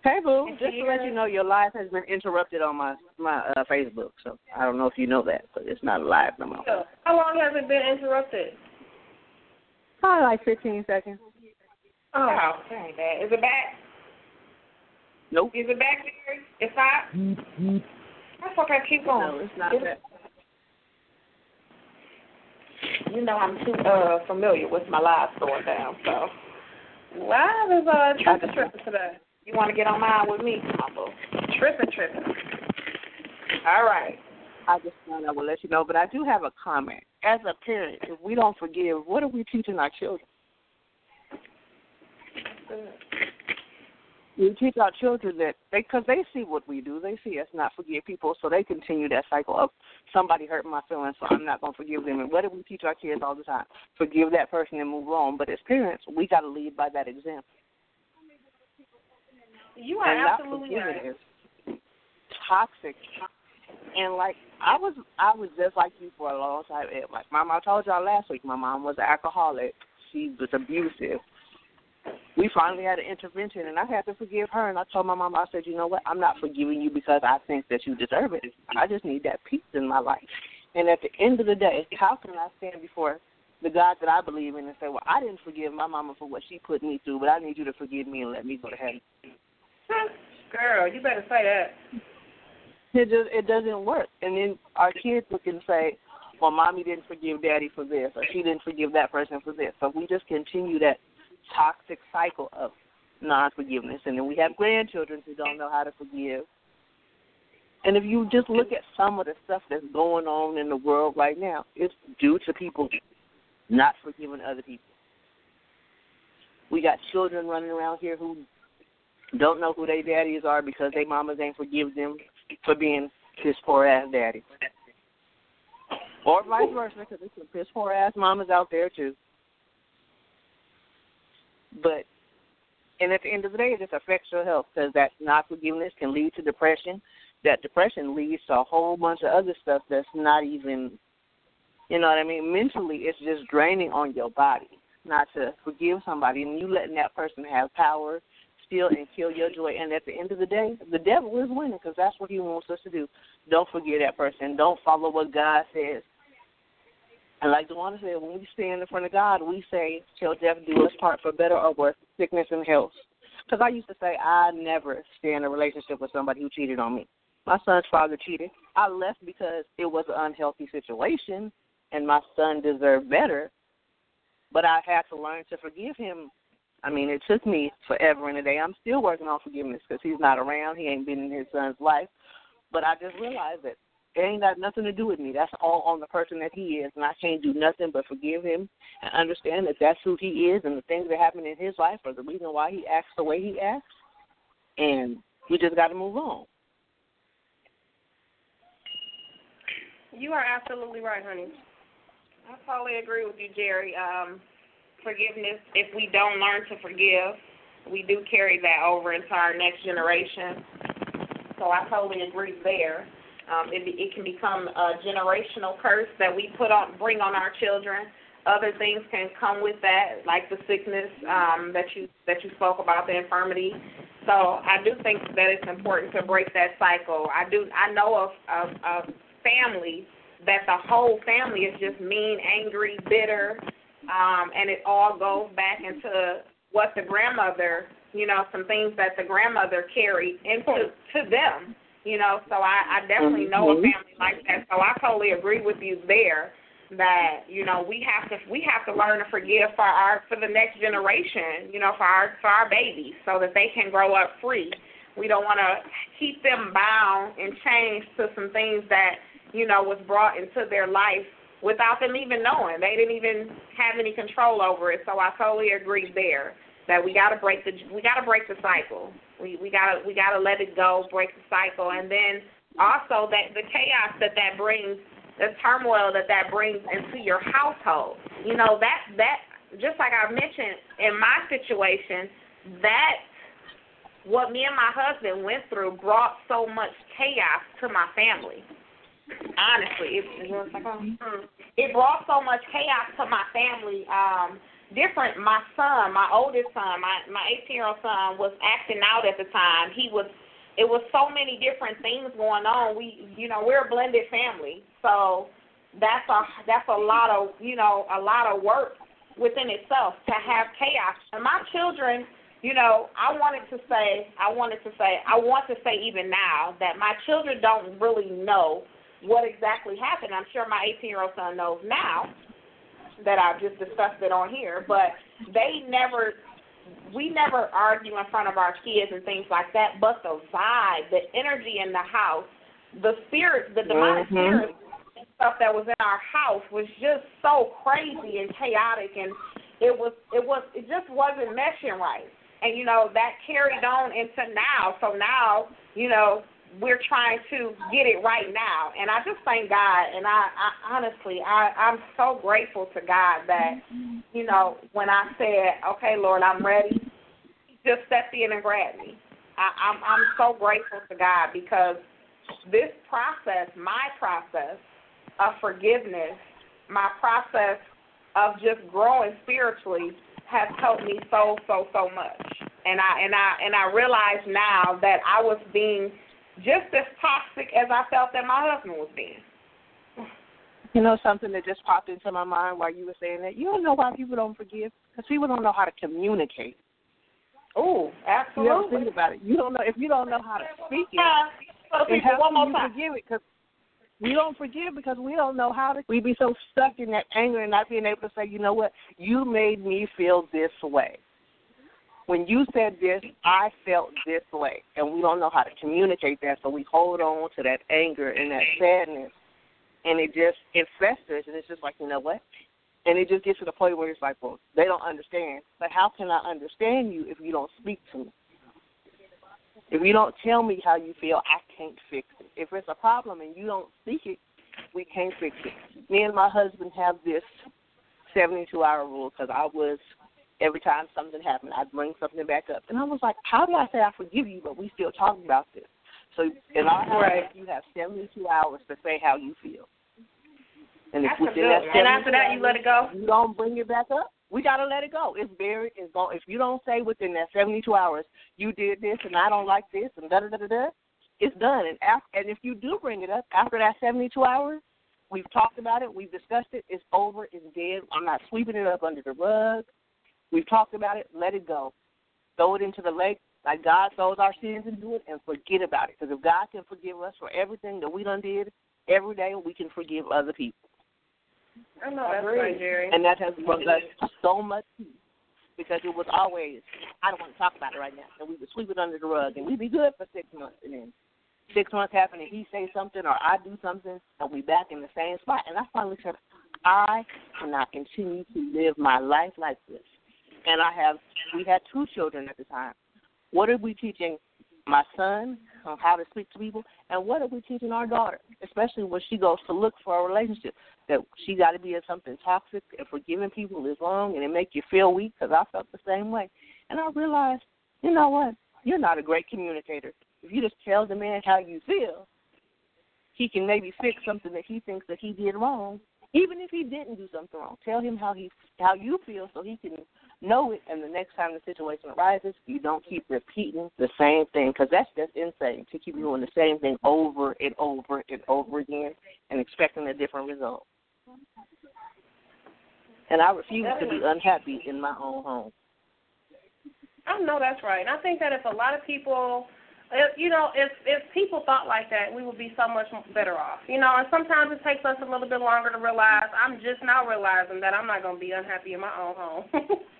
Hey, boo. Just to let you know, your live has been interrupted on my my uh, Facebook. So I don't know if you know that, but it's not live no more. How long has it been interrupted? Probably like 15 seconds. Oh, that ain't bad. Is it back? Nope. Is it back, Jerry? It's not? That's okay. Keep going. No, it's not It's- that. You know I'm too uh familiar with my live store down, so Live is uh, tripping, tripping today. you want to get on mine with me, boo? Tripping, tripping. All right. I just thought I would let you know, but I do have a comment. As a parent, if we don't forgive, what are we teaching our children? We teach our children that they, because they see what we do, they see us not forgive people, so they continue that cycle of somebody hurt my feelings, so I'm not going to forgive them. And what do we teach our kids all the time? Forgive that person and move on. But as parents, we got to lead by that example. You are and not absolutely forgiving right. is toxic. And like I was, I was just like you for a long time. Like mom, I told y'all last week, my mom was an alcoholic. She was abusive. We finally had an intervention, and I had to forgive her. And I told my mom, I said, you know what? I'm not forgiving you because I think that you deserve it. I just need that peace in my life. And at the end of the day, how can I stand before the God that I believe in and say, well, I didn't forgive my mama for what she put me through, but I need you to forgive me and let me go to heaven. Girl, you better say that. It just it doesn't work. And then our kids look and say, Well, mommy didn't forgive daddy for this or she didn't forgive that person for this. So we just continue that toxic cycle of non forgiveness and then we have grandchildren who don't know how to forgive. And if you just look at some of the stuff that's going on in the world right now, it's due to people not forgiving other people. We got children running around here who don't know who their daddies are because their mamas ain't forgive them for being piss poor ass daddy. Or vice versa, because there's some piss poor ass mamas out there too. But, and at the end of the day, it just affects your health because that not forgiveness can lead to depression. That depression leads to a whole bunch of other stuff that's not even, you know what I mean? Mentally, it's just draining on your body not to forgive somebody and you letting that person have power steal and kill your joy. And at the end of the day, the devil is winning because that's what he wants us to do. Don't forget that person. Don't follow what God says. And like Dewana said, when we stand in front of God, we say, "Shall death do us part for better or worse, sickness and health?" Because I used to say, I never stay in a relationship with somebody who cheated on me. My son's father cheated. I left because it was an unhealthy situation, and my son deserved better. But I had to learn to forgive him I mean, it took me forever and a day. I'm still working on forgiveness because he's not around. He ain't been in his son's life. But I just realized that it ain't got nothing to do with me. That's all on the person that he is, and I can't do nothing but forgive him and understand that that's who he is, and the things that happen in his life are the reason why he acts the way he acts. And we just got to move on. You are absolutely right, honey. I totally agree with you, Jerry. Um, forgiveness, if we don't learn to forgive, we do carry that over into our next generation. So I totally agree there. Um, it, it can become a generational curse that we put on, bring on our children. Other things can come with that, like the sickness um, that you that you spoke about, the infirmity. So I do think that it's important to break that cycle. I do. I know of of, of families that the whole family is just mean, angry, bitter, um, and it all goes back into what the grandmother, you know, some things that the grandmother carried into to them, you know. So I, I definitely know a Mm-hmm. family like that. So I totally agree with you there that you know we have to we have to learn to forgive for our for the next generation, you know, for our for our babies, so that they can grow up free. We don't want to keep them bound and chained to some things that you know was brought into their life without them even knowing. They didn't even have any control over it. So I totally agree there that we got to break the we got to break the cycle. We we got to we got to let it go, break the cycle, and then also that the chaos that that brings, the turmoil that that brings into your household. You know that that just like I mentioned in my situation, that what me and my husband went through brought so much chaos to my family. Honestly, it, it brought so much chaos to my family. Um, different. My son, my oldest son, my my 18 year old son was acting out at the time. He was. It was so many different things going on. We, you know, we're a blended family, so that's a that's a lot of you know a lot of work within itself to have chaos. And my children, you know, I wanted to say, I wanted to say, I want to say even now that my children don't really know what exactly happened. I'm sure my 18 year old son knows now that I've just discussed it on here, but they never, we never argue in front of our kids and things like that, but the vibe, the energy in the house, the spirit, the demonic Mhm. spirit and stuff that was in our house was just so crazy and chaotic and it was it was it just wasn't meshing right. And you know, that carried on into now. So now, you know, we're trying to get it right now. And I just thank God and I, I honestly I, I'm so grateful to God that, you know, when I said, Okay, Lord, I'm ready, he just stepped in and grabbed me. I, I'm I'm so grateful to God because this process, my process of forgiveness, my process of just growing spiritually has helped me so so so much. And I and I and I realize now that I was being just as toxic as I felt that my husband was being. You know something that just popped into my mind while you were saying that? You don't know why people don't forgive? Because people don't know how to communicate. Oh, You absolutely. think about it? You don't know if you don't know how to speak it. Yeah. So how one more you time. forgive it? Because we don't forgive because we don't know how to. We'd be so stuck in that anger and not being able to say, you know what, you made me feel this way. When you said this, I felt this way, and we don't know how to communicate that, so we hold on to that anger and that sadness, and it just it us, and it's just like, you know what? And it just gets to the point where it's like, well, they don't understand. But how can I understand you if you don't speak to me? If you don't tell me how you feel, I can't fix it. If it's a problem and you don't speak it, we can't fix it. Me and my husband have this 72 hour rule because I was, every time something happened, I'd bring something back up. And I was like, how do I say I forgive you, but we still talking about this? So in our house, Right. you have 72 hours to say how you feel. And if That's within that. And after 72 that, you let it go? You don't bring it back up. We gotta let it go. It's very it's going if you don't say within that seventy two hours you did this and I don't like this and da da da da da, it's done. And after, and if you do bring it up after that seventy two hours, we've talked about it, we've discussed it, it's over, it's dead. I'm not sweeping it up under the rug. We've talked about it, let it go. Throw it into the lake like God throws our sins into it and forget about it. Because if God can forgive us for everything that we done did every day, we can forgive other people. I know that's right, Jerry. And that has brought us so much peace because it was always, I don't want to talk about it right now. And we would sweep it under the rug and we'd be good for six months. And then six months happen and he say something or I do something and we back in the same spot. And I finally said, I cannot continue to live my life like this. And I have, we had two children at the time. What are we teaching my son on how to speak to people? And what are we teaching our daughter, especially when she goes to look for a relationship? that she got to be in something toxic and forgiving people is wrong and it make you feel weak because I felt the same way. And I realized, you know what? You're not a great communicator. If you just tell the man how you feel, he can maybe fix something that he thinks that he did wrong, even if he didn't do something wrong. Tell him how he how you feel so he can know it, and the next time the situation arises, you don't keep repeating the same thing because that's just insane to keep doing the same thing over and over and over again and expecting a different result. And I refuse to be unhappy in my own home. I know that's right. And I think that if a lot of people, if, you know, if if people thought like that, we would be so much better off. You know, and sometimes it takes us a little bit longer to realize. I'm just now realizing that I'm not going to be unhappy in my own home. [LAUGHS]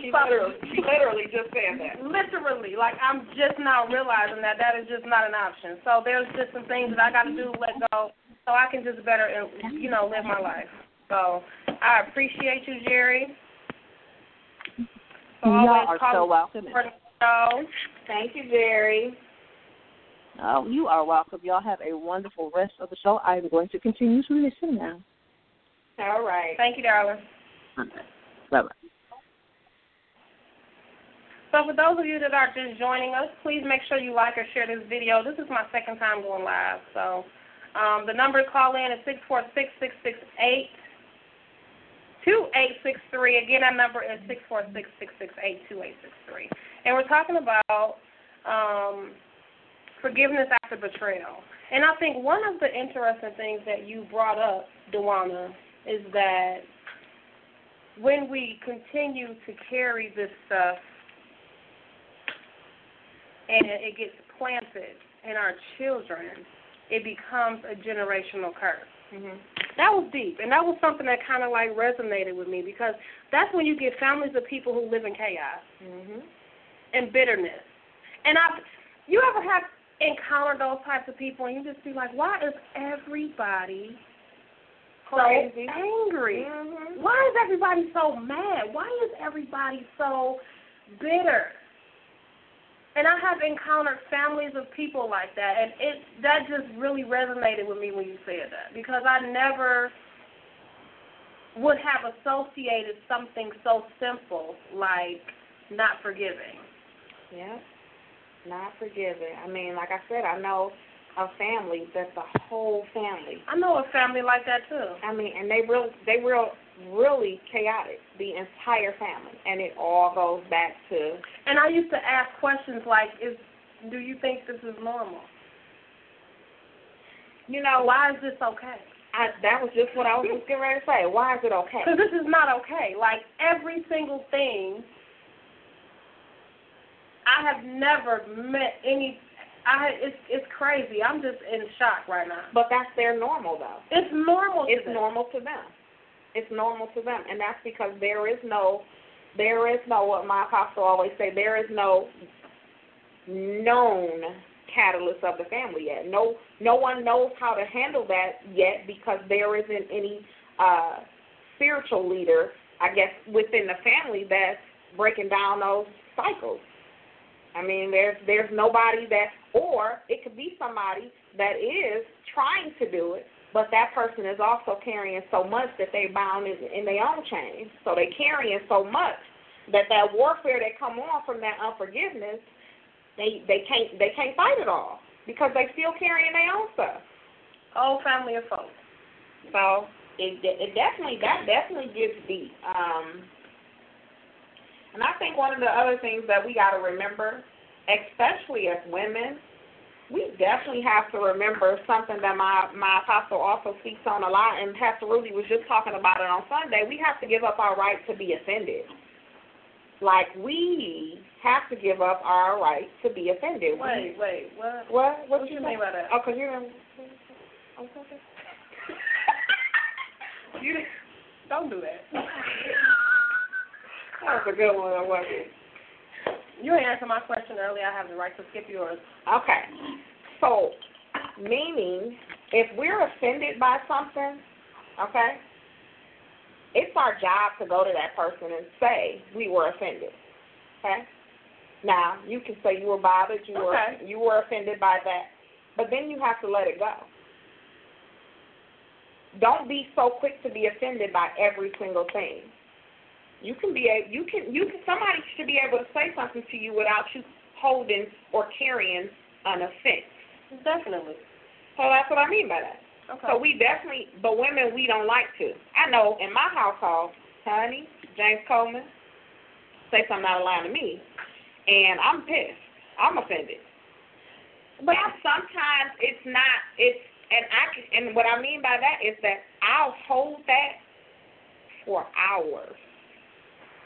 she literally, she literally just said that. Literally, like I'm just now realizing that that is just not an option. So there's just some things that I got to do, let go, so I can just better, uh, you know, live my life. So I appreciate you, Jerry. So Y'all are so welcome. Thank you, Jerry. Oh, you are welcome. Y'all have a wonderful rest of the show. I'm going to continue to listen now. All right. Thank you, darling. Okay. Bye bye. So for those of you that are just joining us, please make sure you like or share this video. This is my second time going live. So um, the number to call in is six four six six six eight 2863. Again, our number is 646-668-2863. And we're talking about um, forgiveness after betrayal. And I think one of the interesting things that you brought up, Dewana, is that when we continue to carry this stuff and it gets planted in our children, it becomes a generational curse. Mm-hmm. That was deep, and that was something that kind of like resonated with me because that's when you get families of people who live in chaos mm-hmm. and bitterness. And I, you ever have encountered those types of people, and you just be like, why is everybody Crazy. so angry? Mm-hmm. Why is everybody so mad? Why is everybody so bitter? And I have encountered families of people like that, and it that just really resonated with me when you said that because I never would have associated something so simple like not forgiving. Yeah, not forgiving. I mean, like I said, I know a family that's a whole family. I know a family like that too. I mean, and they real they real really chaotic, the entire family, and it all goes back to. And I used to ask questions like, "Is do you think this is normal? You know, why is this okay?" I, that was just what I was just getting ready to say. Why is it okay? Because this is not okay. Like every single thing, I have never met any. I it's it's crazy. I'm just in shock right now. But that's their normal though. It's normal. It's them. normal to them it's normal to them, and that's because there is no, there is no what my apostle always say. There is no known catalyst of the family yet. No, no one knows how to handle that yet because there isn't any uh, spiritual leader, I guess, within the family that's breaking down those cycles. I mean, there's there's nobody that, or it could be somebody that is trying to do it, but that person is also carrying so much that they bound in, in their own chains. So they carrying so much that that warfare that come on from that unforgiveness, they they can't they can't fight it all because they still carrying their own stuff. Whole family of folks. So it it definitely that definitely gets deep. Um, and I think one of the other things that we got to remember, especially as women, we definitely have to remember something that my my apostle also speaks on a lot, and Pastor Rudy was just talking about it on Sunday. We have to give up our right to be offended. Like we have to give up our right to be offended. Wait, we, wait, what? What? What, what you mean by that? Oh, cause you're. Okay. you [LAUGHS] don't do that. [LAUGHS] that was a good one, wasn't it? You answered my question earlier. I have the right to skip yours. Okay. So, meaning, if we're offended by something, okay, it's our job to go to that person and say we were offended. Okay. Now you can say you were bothered, you okay. were you were offended by that, but then you have to let it go. Don't be so quick to be offended by every single thing. You can be a you can you can somebody should be able to say something to you without you holding or carrying an offense. Definitely. So that's what I mean by that. Okay. So we definitely, but women, we don't like to. I know in my household, honey, James Coleman, say something out of line to me, and I'm pissed. I'm offended. but and sometimes it's not. It's and I can, and what I mean by that is that I'll hold that for hours.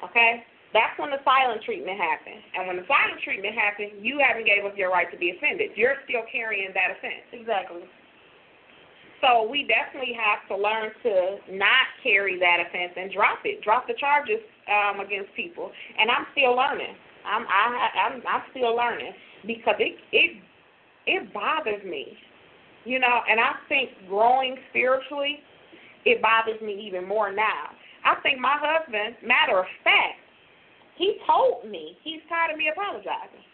Okay, that's when the silent treatment happens. And when the silent treatment happens, you haven't gave up your right to be offended. You're still carrying that offense. exactly. So we definitely have to learn to not carry that offense and drop it, drop the charges um, against people. And I'm still learning. I'm I, I'm I'm still learning because it it it bothers me, you know. And I think growing spiritually, it bothers me even more now. I think my husband, matter of fact, he told me he's tired of me apologizing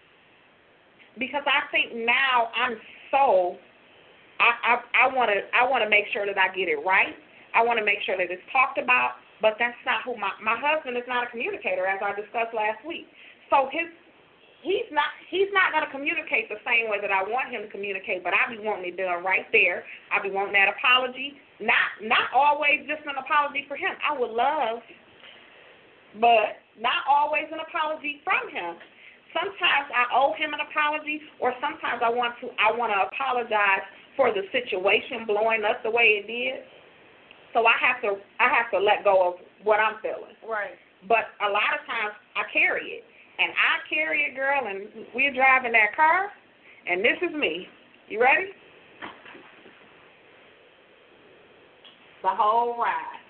because I think now I'm so I I want to I want to make sure that I get it right. I want to make sure that it's talked about. But that's not who my my husband is not a communicator, as I discussed last week. So his he's not he's not going to communicate the same way that I want him to communicate. But I be wanting it done right there. I be wanting that apology. Not not always just an apology for him. I would love, but not always an apology from him. Sometimes I owe him an apology, or sometimes I want to I want to apologize for the situation blowing up the way it did. So I have to I have to let go of what I'm feeling. Right. But a lot of times I carry it. And I carry it, girl, and we're driving that car, and this is me. You ready? The whole ride.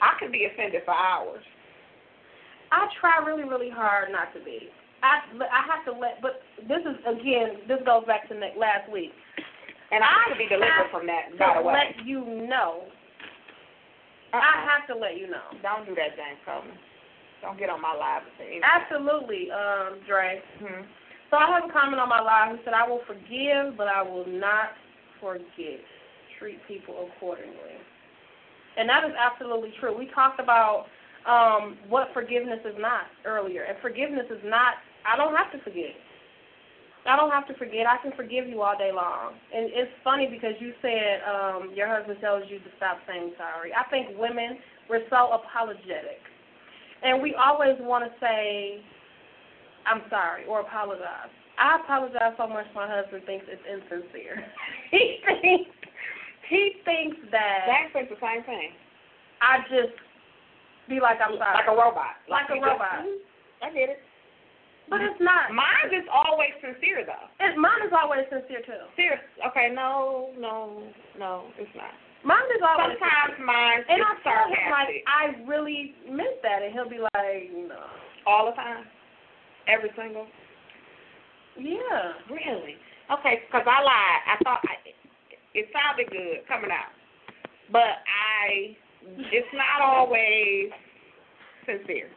I can be offended for hours. I try really, really hard not to be. I I have to let, but this is again, this goes back to last week. And I have to be delivered from that, by the way. let you know. I Uh-uh. have to let you know. Don't do that, James Coleman. Don't get on my live and say. Absolutely, um, Dre. hmm So I have a comment on my live. He said, "I will forgive, but I will not forget. Treat people accordingly." And that is absolutely true. We talked about um, what forgiveness is not earlier, and forgiveness is not. I don't have to forget. I don't have to forget. I can forgive you all day long. And it's funny because you said um, your husband tells you to stop saying sorry. I think women we're so apologetic, and we always want to say I'm sorry or apologize. I apologize so much my husband thinks it's insincere. [LAUGHS] he thinks he thinks that James thinks the same thing. I just be like I'm sorry. Like a robot. Like a you just- robot. Mhm. I get it. But it's not. Mine is always sincere though. It, mine is always sincere too. Serious. Okay, no, no, no, it's not. Mine is always Sometimes mine And I tell him like. I really meant that, and he'll be like, no. All the time. Every single. Yeah. Really? Okay, because I lied. I thought I, it sounded good coming out, but I. It's not always sincere.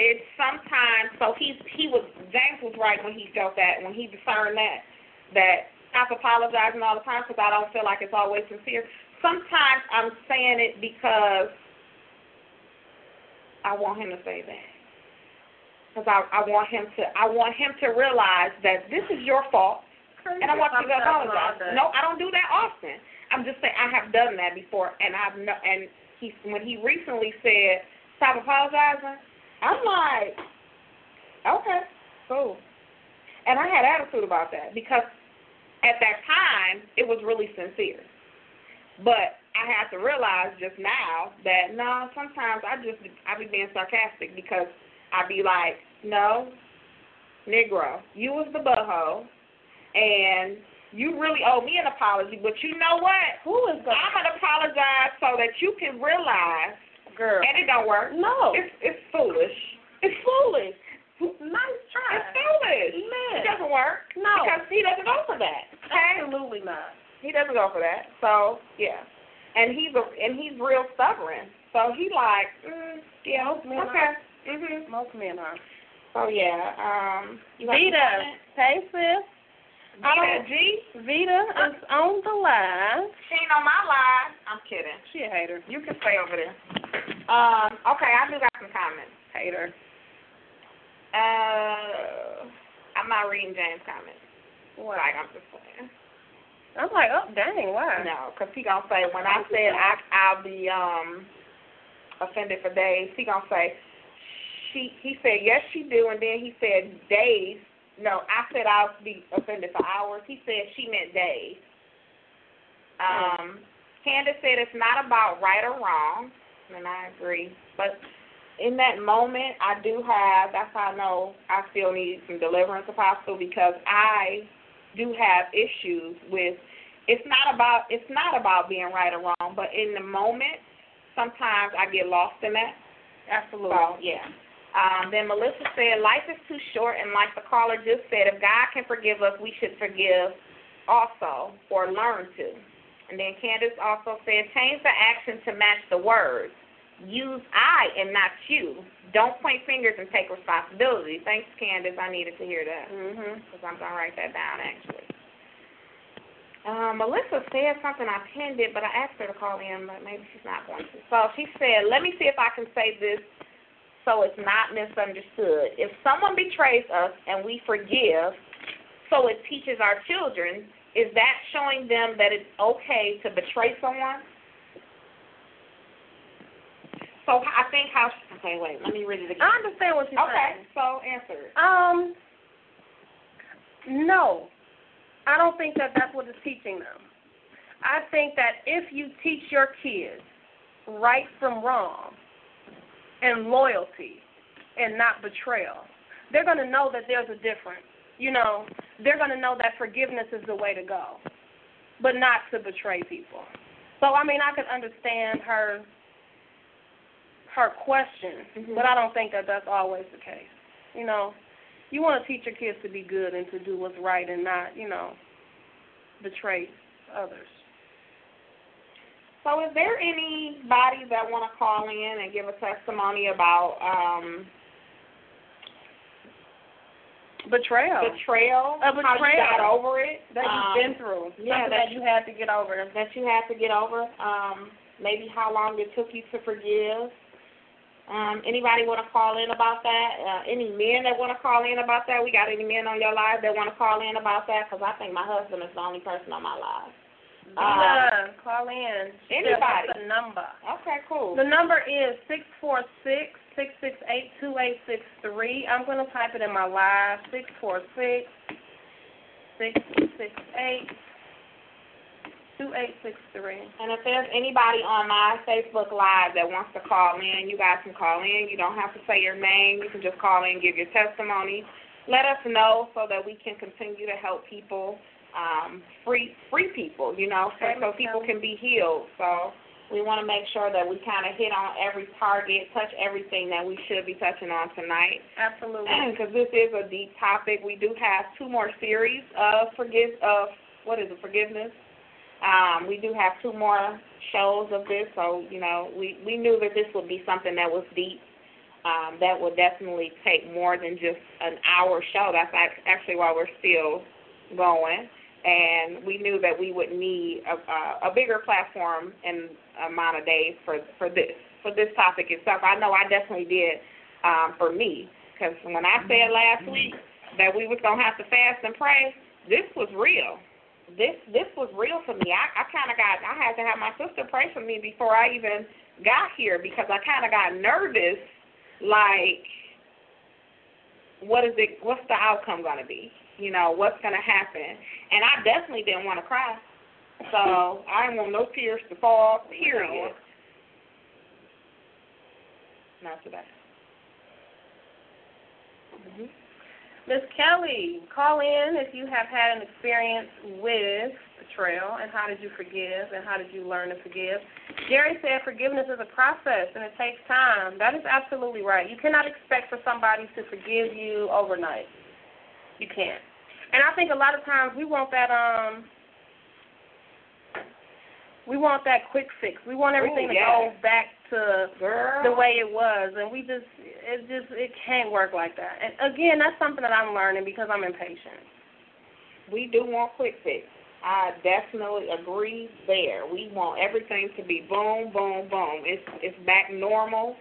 It's sometimes. So he he was James was right when he felt that when he discerned that that stop apologizing all the time because I don't feel like it's always sincere. Sometimes I'm saying it because I want him to say that. Because I, I want him to I want him to realize that this is your fault and I want you to apologize. No, I don't do that often. I'm just saying I have done that before, and I've no, and he when he recently said stop apologizing, I'm like, okay, cool. And I had attitude about that because at that time it was really sincere, but I have to realize just now that no, sometimes I just I be being sarcastic because I be like, no, Negro, you was the butthole, and you really owe me an apology. But you know what? Who is the I'm gonna apologize so that you can realize, girl? and it don't work. No. It's it's foolish. It's foolish. nice try. It's foolish. Man. It doesn't work. No. Because he doesn't go for that. Okay. Absolutely not. He doesn't go for that. So yeah, and he's a and he's real stubborn. So he like, mm, yeah, Most men okay. Mhm. Most men are. So yeah, um, you got some Vita. Hey sis. I Vita don't- G. Vita is on the line. She ain't on my line. I'm kidding. She a hater. You can stay over there. Um, okay, I do got some comments. Hater. Uh, I'm not reading James' comments. What? Like I'm just playing. I'm like, oh dang, why? No, because he gonna say when I said I I'll be um offended for days, he gonna say she. He said yes, she do, and then he said days. No, I said I'll be offended for hours. He said she meant days. Um, Candace said it's not about right or wrong, and I agree. But in that moment, I do have. That's how I know I still need some deliverance, apostle, because I do have issues with. It's not about. It's not about being right or wrong, but in the moment, sometimes I get lost in that. Absolutely. So yeah. Um, then Melissa said, life is too short, and like the caller just said, if God can forgive us, we should forgive also, or learn to. And then Candace also said, change the action to match the words. Use I and not you. Don't point fingers and take responsibility. Thanks, Candace. I needed to hear that. Because I'm going to write that down, actually. Um, Melissa said something, I pinned it, but I asked her to call in, but maybe she's not going to. So she said, let me see if I can say this so it's not misunderstood. If someone betrays us and we forgive, so it teaches our children, is that showing them that it's okay to betray someone? So I think how okay, wait, let me read it again. I understand what you're Okay, saying. so answer it. Um, no, I don't think that that's what it's teaching them. I think that if you teach your kids right from wrong and loyalty and not betrayal, they're going to know that there's a difference. You know, they're going to know that forgiveness is the way to go, but not to betray people. So I mean, I could understand her her question, Mhm. but I don't think that that's always the case. You know, you want to teach your kids to be good and to do what's right and not, you know, betray others. So is there anybody that want to call in and give a testimony about um Betrayal betrayal? A How you betrayal. got over it? that you've um, been through, yeah, something that that you had to get over. that you had to get over. Um, maybe how long it took you to forgive. Um, anybody want to call in about that? Uh, any men that want to call in about that? We got any men on your live that want to call in about that? Because I think my husband is the only person on my live. Uh, yeah, call in. anybody. The number. Okay, cool. The number is six four six six six eight two eight six three. I'm gonna type it in my live. Six four six six six eight two eight six three. And if there's anybody on my Facebook Live that wants to call in, you guys can call in. You don't have to say your name. You can just call in, give your testimony. Let us know so that we can continue to help people, um, free free people, you know, so, so people can be healed. So we want to make sure that we kind of hit on every target, touch everything that we should be touching on tonight Absolutely. [CLEARS THROAT] because this is a deep topic. We do have two more series of forgive of what is it forgiveness. Um, we do have two more shows of this, so you know we we knew that this would be something that was deep. Um, that would definitely take more than just an hour show. That's actually why we're still going, and we knew that we would need a, a, bigger platform and amount of days for for this for this topic itself. I know I definitely did um, for me because when I said last week that we was gonna have to fast and pray, this was real. This this was real for me. I I kind of got I had to have my sister pray for me before I even got here because I kind of got nervous, like what is it? What's the outcome gonna be? You know what's gonna happen? And I definitely didn't want to cry, so I didn't want no tears to fall. Period. Not today. Mm-hmm. Miss Kelly, call in if you have had an experience with betrayal and how did you forgive and how did you learn to forgive. Jerry said forgiveness is a process and it takes time. That is absolutely right. You cannot expect for somebody to forgive you overnight. You can't. And I think a lot of times we want that um we want that quick fix. We want everything Ooh, to go back to Girl. the way it was and we just it just it can't work like that and again that's something that i'm learning because i'm impatient we do want quick fix. I definitely agree there. We want everything to be boom, boom, boom. It's it's back normal,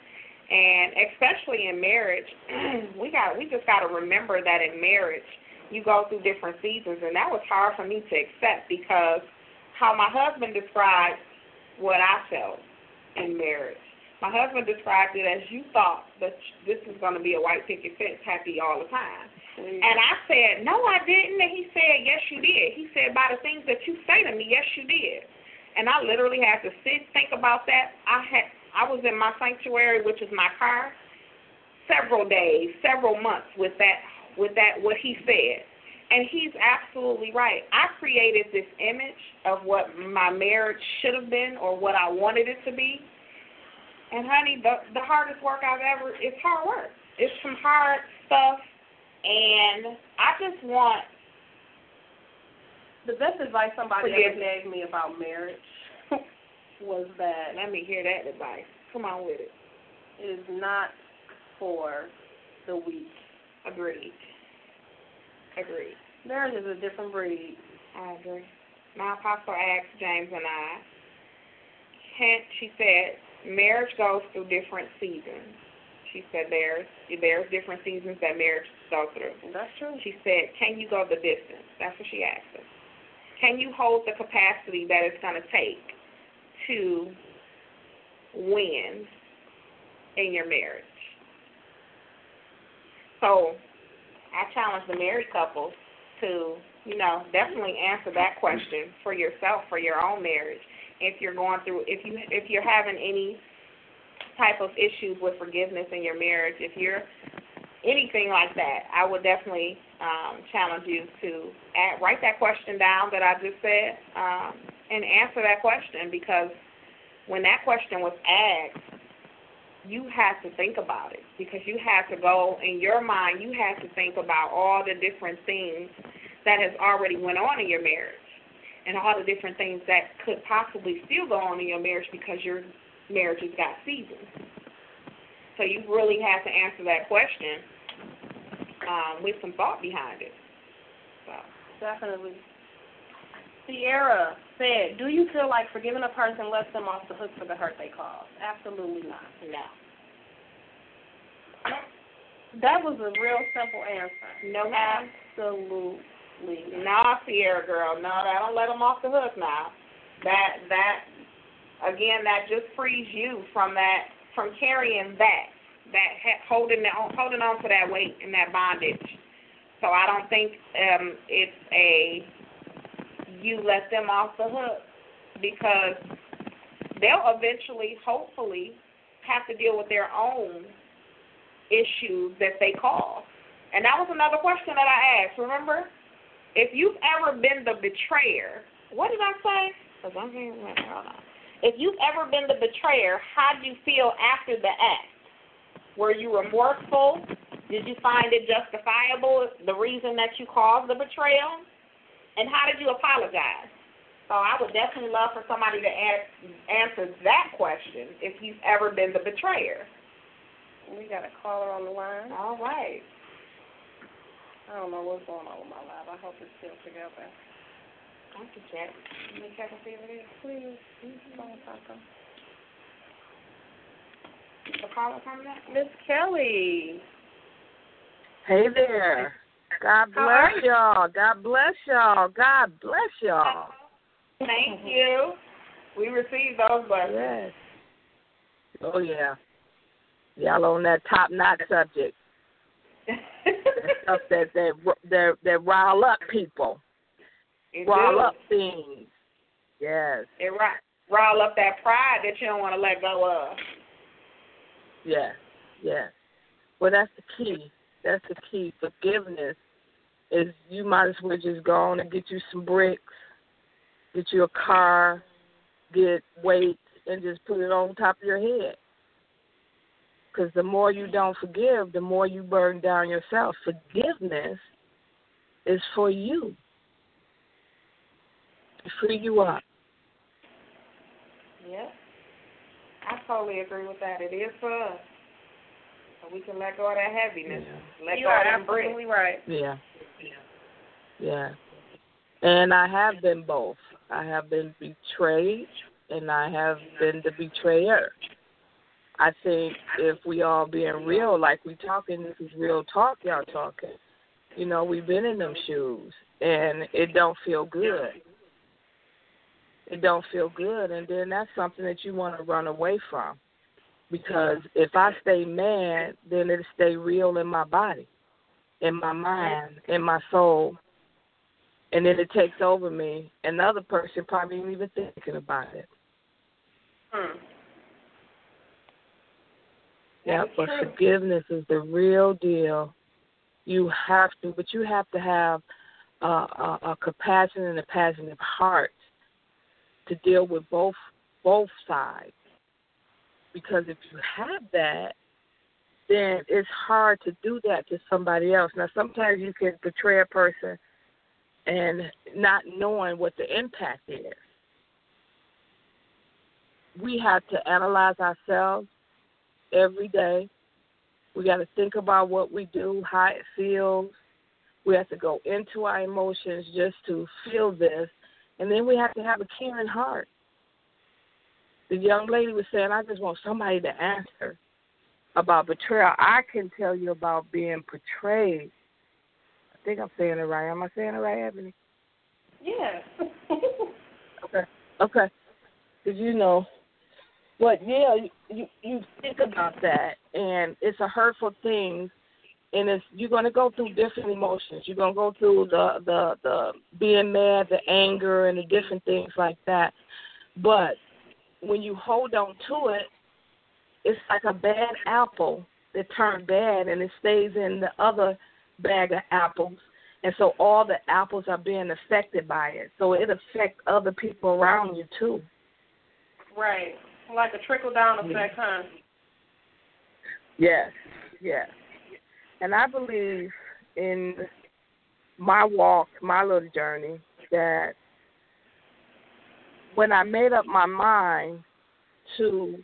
and especially in marriage, [CLEARS THROAT] we got we just got to remember that in marriage, you go through different seasons, and that was hard for me to accept because how my husband described what I felt in marriage. My husband described it as you thought that this was going to be a white picket fence, happy all the time. Mm-hmm. And I said, no, I didn't. And he said, yes, you did. He said, by the things that you say to me, yes, you did. And I literally had to sit, think about that. I had, I was in my sanctuary, which is my car, several days, several months with that, with that, what he said. And he's absolutely right. I created this image of what my marriage should have been or what I wanted it to be. And honey, the the hardest work I've ever it's hard work. It's some hard stuff and I just want the best advice somebody ever gave me about marriage [LAUGHS] was that let me hear that advice. Come on with it. It is not for the weak. Agreed. Agreed. Marriage is a different breed. I agree. My apostle asked James and I, Kent, she said, marriage goes through different seasons. She said there's there's different seasons that marriage goes through. That's true. She said, Can you go the distance? That's what she asked us. Can you hold the capacity that it's gonna take to win in your marriage? So I challenge the married couples to, you know, definitely answer that question for yourself, for your own marriage. If you're going through, if you if you're having any type of issues with forgiveness in your marriage, if you're anything like that, I would definitely um, challenge you to add, write that question down that I just said um, and answer that question because when that question was asked, you had to think about it because you had to go in your mind you had to think about all the different things that has already went on in your marriage and all the different things that could possibly still go on in your marriage because your marriage has got seasons so you really have to answer that question um, with some thought behind it. So. Definitely Sierra said, "Do you feel like forgiving a person lets them off the hook for the hurt they caused?" Absolutely not. No. That was a real simple answer. No, absolutely. No, Sierra girl. No, that don't let them off the hook now. That that again, that just frees you from that from carrying that that holding on holding on to that weight and that bondage. So I don't think um, it's a you let them off the hook because they'll eventually, hopefully, have to deal with their own issues that they cause. And that was another question that I asked. Remember, if you've ever been the betrayer, what did I say? If you've ever been the betrayer, how did you feel after the act? Were you remorseful? Did you find it justifiable, the reason that you caused the betrayal? And how did you apologize? So I would definitely love for somebody to ask, answer that question if you've ever been the betrayer. We got a caller on the line. All right. I don't know what's going on with my live. I hope it's still together. I can check. Let me check and see if it is. Please. Mm-hmm. Phone Papa. The caller coming up? Miss Kelly. Hey there. God bless y'all. God bless y'all. God bless y'all. Thank you. We receive those blessings. Yes. Oh yeah. Y'all on that top notch subject. that stuff that [LAUGHS] that that that rile up people. It rile do. up things. Yes. It rile up that pride that you don't want to let go of. Yes. Yes. Well, that's the key. That's the key. Forgiveness is you might as well just go on and get you some bricks, get you a car, get weights, and just put it on top of your head. Because the more you don't forgive, the more you burn down yourself. Forgiveness is for you to free you up. Yep. I totally agree with that. It is for us. So we can let go of that heaviness. Yeah. Let you go are of that absolutely right. Yeah. Yeah. And I have been both. I have been betrayed and I have been the betrayer. I think if we all being real, like we talking, this is real talk y'all talking. You know, we've been in them shoes, and it don't feel good. It don't feel good, and then that's something that you want to run away from. Because if I stay mad, then it'll stay real in my body, in my mind, in my soul, and then it takes over me. And the other person probably ain't even thinking about it. Hmm. Yeah, but forgiveness is the real deal. You have to, but you have to have uh, a, a compassion and a passionate heart to deal with both both sides. Because if you have that, then it's hard to do that to somebody else. Now, sometimes you can betray a person and not knowing what the impact is. We have to analyze ourselves every day. We got to think about what we do, how it feels. We have to go into our emotions just to feel this. And then we have to have a caring heart. The young lady was saying, I just want somebody to answer about betrayal. I can tell you about being betrayed. I think I'm saying it right. Am I saying it right, Ebony? Yeah. [LAUGHS] okay. Okay. Because you know, but yeah, you, you you think about that, and it's a hurtful thing, and it's you're gonna go through different emotions. You're gonna go through the the the being mad, the anger, and the different things like that. But when you hold on to it, it's like a bad apple that turned bad, and it stays in the other bag of apples. And so all the apples are being affected by it. So it affects other people around you too. Right. Like a trickle down mm-hmm. effect, huh? Yes, yes. And I believe in my walk, my little journey, that when I made up my mind to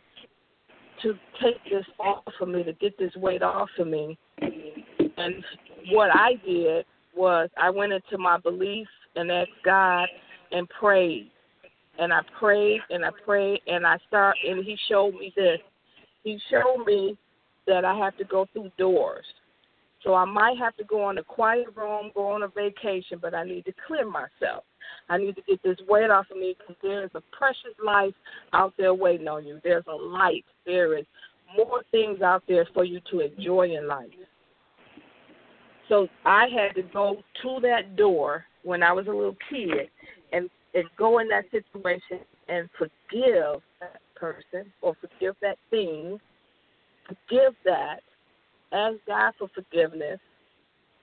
to take this off of me, to get this weight off of me, and what I did was I went into my belief and asked God and prayed and I prayed and I prayed and I start and he showed me this. He showed me that I have to go through doors. So I might have to go on a quiet room, go on a vacation, but I need to clear myself. I need to get this weight off of me because there is a precious life out there waiting on you. There's a light. There is more things out there for you to enjoy in life. So I had to go to that door when I was a little kid and and go in that situation and forgive that person or forgive that thing, forgive that, ask God for forgiveness,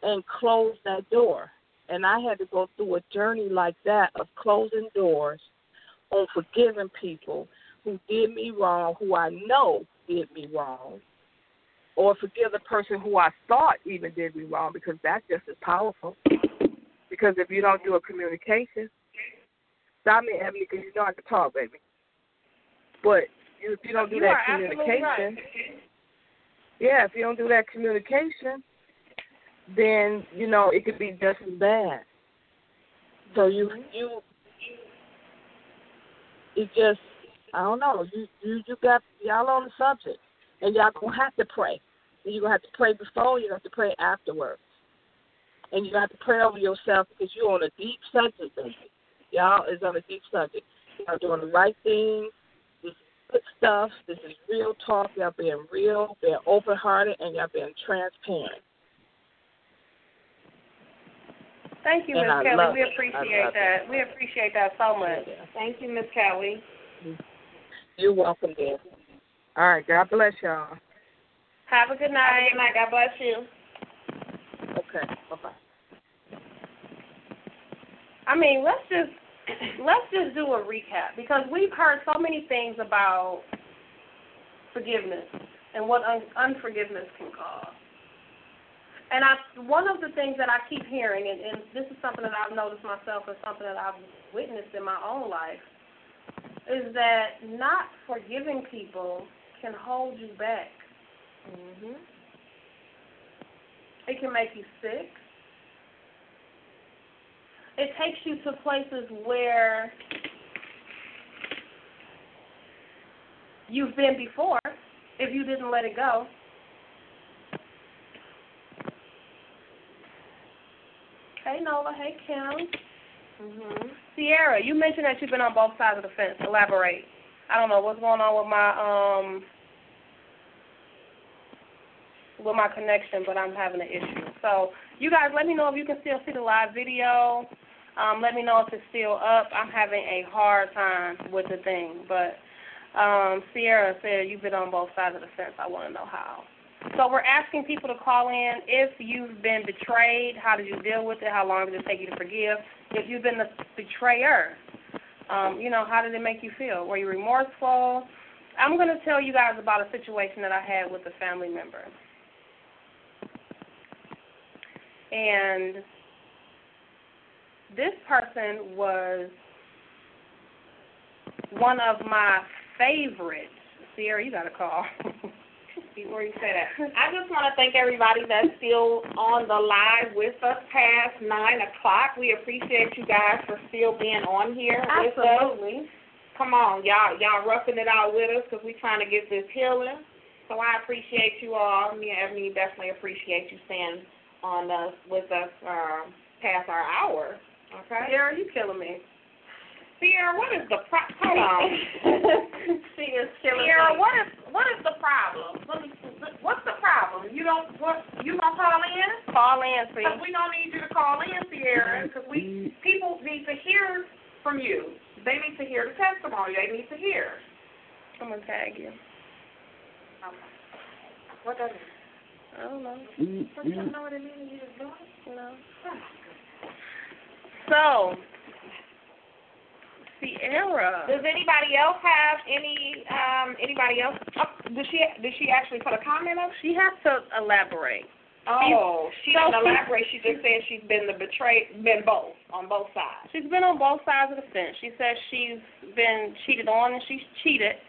and close that door. And I had to go through a journey like that of closing doors on forgiving people who did me wrong, who I know did me wrong, or forgive the person who I thought even did me wrong because that's just as powerful. Because if you don't do a communication, Stop me, Ebony, because you know I can talk, baby. But if you don't do you that communication, right. Yeah, if you don't do that communication, then you know it could be just as bad. So you you it just I don't know you you you got y'all on the subject, and y'all gonna have to pray. You're gonna have to pray before, you have to pray afterwards, and you have to pray over yourself because you're on a deep subject, baby. Y'all is on a deep subject. Y'all doing the right thing. This is good stuff. This is real talk. Y'all being real, being open hearted, and y'all being transparent. Thank you, And Miss Kelly. We appreciate love that. We appreciate that so much. Thank you, Miss Kelly. You're welcome, dear. All right. God bless y'all. Have a good night. Good night. God bless you. Okay. Bye bye. I mean, let's just [COUGHS] let's just do a recap because we've heard so many things about forgiveness and what un- unforgiveness can cause. And I, one of the things that I keep hearing, and, and this is something that I've noticed myself and something that I've witnessed in my own life, is that not forgiving people can hold you back. Mhm. It can make you sick. It takes you to places where you've been before if you didn't let it go. Hey Nola. Hey Kim. Mhm. Sierra, you mentioned that you've been on both sides of the fence. Elaborate. I don't know what's going on with my um with my connection, but I'm having an issue. So you guys, let me know if you can still see the live video. Um, let me know if it's still up. I'm having a hard time with the thing, but um, Sierra said you've been on both sides of the fence. I want to know how. So we're asking people to call in if you've been betrayed. How did you deal with it? How long did it take you to forgive? If you've been the betrayer, um, you know, how did it make you feel? Were you remorseful? I'm going to tell you guys about a situation that I had with a family member. And this person was one of my favorites. Sierra, you got a call. [LAUGHS] Before you say that, I just want to thank everybody that's still on the live with us past nine o'clock. We appreciate you guys for still being on here with us. Absolutely. Come on, y'all, y'all roughing it out with us because we're trying to get this healing. So I appreciate you all. Me and Ebony definitely appreciate you staying on us with us um, past our hour. Okay. Sierra, you killing me. Sierra, what is the pro- hold on? [LAUGHS] she is killing Sierra, me. what is what is the problem? What is, what's the problem? You don't what you gonna call in? Call in, see. Because we don't need you to call in, Sierra, because we people need to hear from you. They need to hear the testimony. They need to hear. I'm gonna tag you. Okay. What does it? I don't know. But you don't you know what it means. You just do it. No. So, Sierra. Does anybody else have any? Um, anybody else? Oh, did she? Did she actually put a comment up? She has to elaborate. Oh, she so didn't elaborate. She just said she's been the betrayed, been both on both sides. She's been on both sides of the fence. She says she's been cheated on and she's cheated.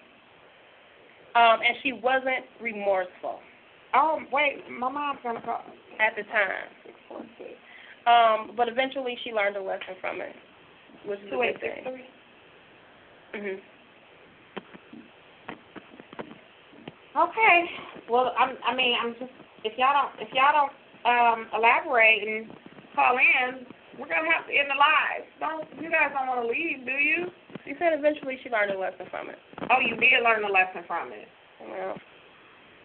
Um, and she wasn't remorseful Oh, wait, my mom's gonna call. at the time. Um, but eventually she learned a lesson from it, which is Two good thing. three. Mhm. Okay. Well, I'm. I mean, I'm just. If y'all don't, if y'all don't um, elaborate and call in, we're gonna have to end the live. Don't you guys don't want to leave, do you? She said eventually she learned a lesson from it. Oh, you did learn a lesson from it. Well,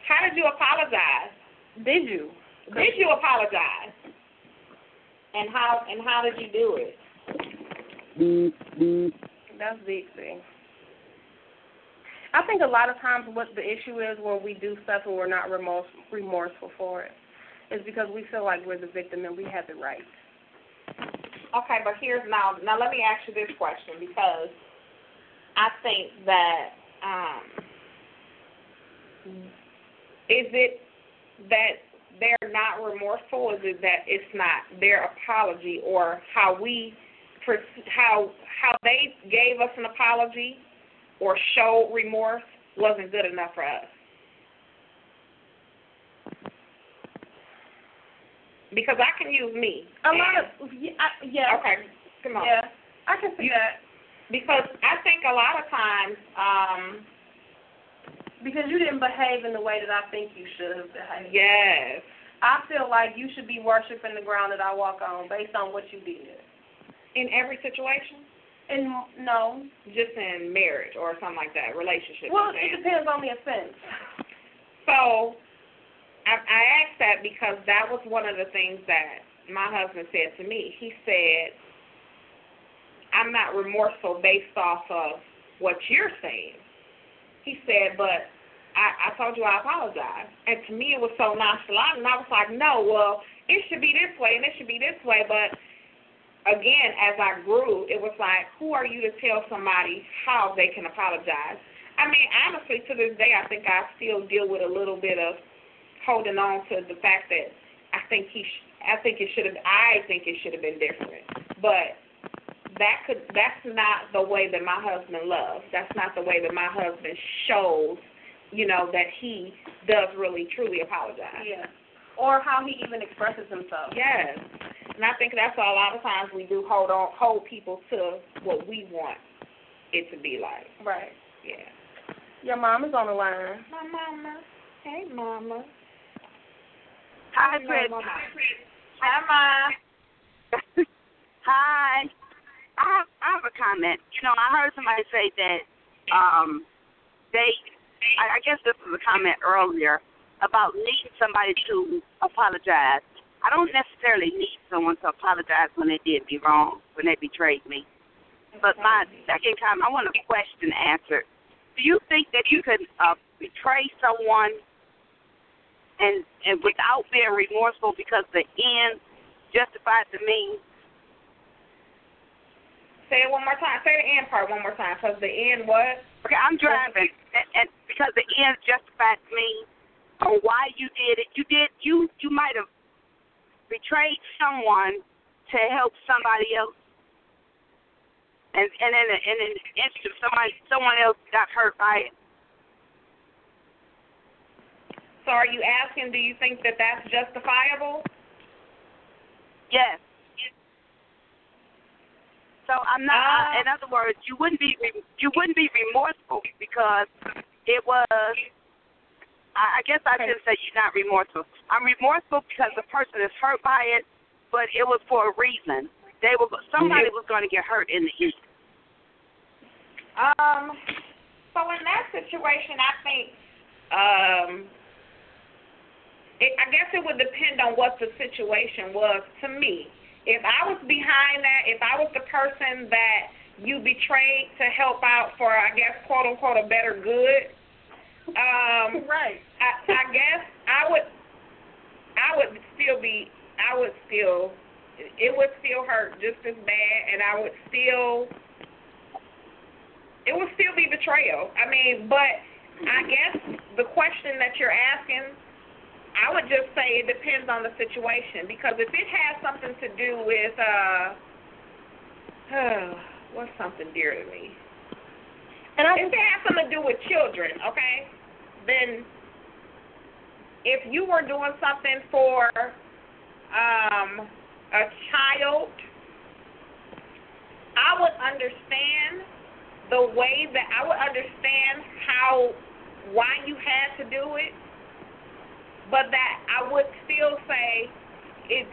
How did you apologize? did you? Did you apologize? And how and how did you do it? That's deep, see. I think a lot of times what the issue is when we do stuff and we're not remorse, remorseful for it is because we feel like we're the victim and we have the right. Okay, but here's now. Now let me ask you this question because I think that um, is it that they're not remorseful? Is it that it's not their apology or how we how how they gave us an apology or showed remorse wasn't good enough for us? Because I can use me. A lot of yeah, I, yeah. Okay, come on. Yeah, I can see that Because I think a lot of times, um, because you didn't behave in the way that I think you should have behaved. yes, I feel like you should be worshiping the ground that I walk on based on what you did. in every situation, And no, just in marriage or something like that, relationship. well, it depends on the offense. So I, I asked that because that was one of the things that my husband said to me. He said, I'm not remorseful based off of what you're saying. He said, but I, I told you I apologize. And to me, it was so nonchalant. And I was like, no, well, it should be this way and it should be this way. But again, as I grew, it was like, who are you to tell somebody how they can apologize? I mean, honestly, to this day, I think I still deal with a little bit of holding on to the fact that I think he, sh- I think it should have, I think it should have been different. But that could, that's not the way that my husband loves. That's not the way that my husband shows, you know, that he does really truly apologize. Yeah. Or how he even expresses himself. Yes. And I think that's why a lot of times we do hold on, hold people to what we want it to be like. Right. Yeah. Your mom is on the line. My mama. Hey, mama. Hi, Hey, Chris. mama. Hi, Ma. [LAUGHS] Hi. I have I have a comment. You know, I heard somebody say that um they I, I guess this was a comment earlier about needing somebody to apologize. I don't necessarily need someone to apologize when they did me wrong, when they betrayed me. But my second comment, I want a question answered. Do you think that you could uh, betray someone and and without being remorseful because the end justifies the means? Say it one more time. Say the end part one more time. Because the end was. Okay, I'm driving, and, and because the end justifies me on why you did it. You did you you might have betrayed someone to help somebody else, and and in in an instant somebody someone else got hurt by it. So are you asking? Do you think that that's justifiable? Yes. So I'm not. Uh, in other words, you wouldn't be you wouldn't be remorseful because it was. I, I guess I Okay. shouldn't say you're not remorseful. I'm remorseful because the person is hurt by it, but it was for a reason. They were somebody was going to get hurt in the end. Um. So in that situation, I think. Um. It, I guess it would depend on what the situation was. To me, if I was behind that, if I was the person that you betrayed to help out for, I guess, quote unquote, a better good. Um, [LAUGHS] Right. I, I guess I would, I would still be, I would still, it would still hurt just as bad, and I would still, it would still be betrayal. I mean, but I guess the question that you're asking, I would just say it depends on the situation because if it has something to do with, uh, [SIGHS] what's something dear to me? And I If it has something to do with children, okay, then if you were doing something for um, a child, I would understand the way that I would understand how why you had to do it, but that I would still say it.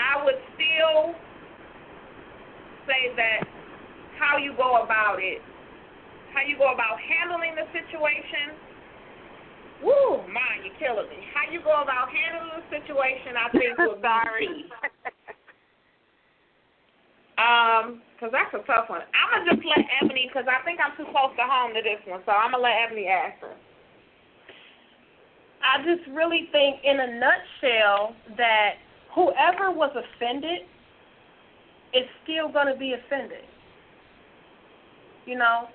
I would still say that how you go about it, how you go about handling the situation. Woo, man, you're killing me. How you go about handling the situation, I think would be [LAUGHS] Sorry. Um, cause that's a tough one. I'm gonna just let Ebony, cause I think I'm too close to home to this one, so I'm gonna let Ebony answer. I just really think, in a nutshell, that whoever was offended is still going to be offended. You know,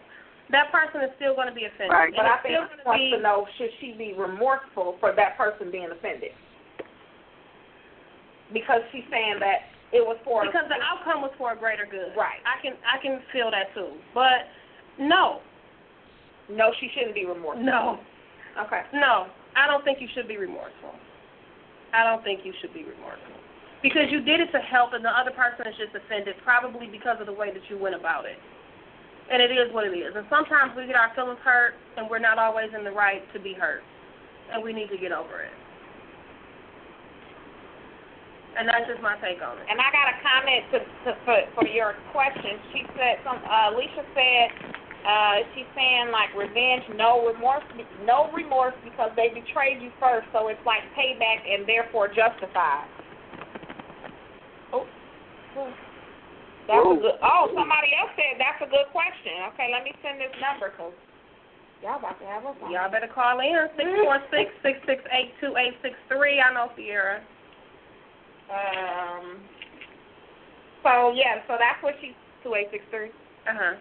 that person is still going to be offended. Right. And But I it's think she wants be. to know should she be remorseful for that person being offended? Because she's saying that it was for because the outcome was for a greater good. Right. I can I can feel that too. But no, no, she shouldn't be remorseful. no, Okay. no. I don't think you should be remorseful. I don't think you should be remorseful. Because you did it to help and the other person is just offended probably because of the way that you went about it. And it is what it is. And sometimes we get our feelings hurt and we're not always in the right to be hurt. And we need to get over it. And that's just my take on it. And I got a comment to, to for, for your question. She said some. Uh, Alicia said uh, she's saying like revenge, no remorse, no remorse because they betrayed you first, so it's like payback and therefore justified. Oh, that's a good. Oh, somebody else said that's a good question. Okay, let me send this number because y'all about to have on. Y'all better call in [LAUGHS] six four six six six eight two eight six three. I know Sierra. Um. So yeah, so that's what she two eight six three. Uh huh.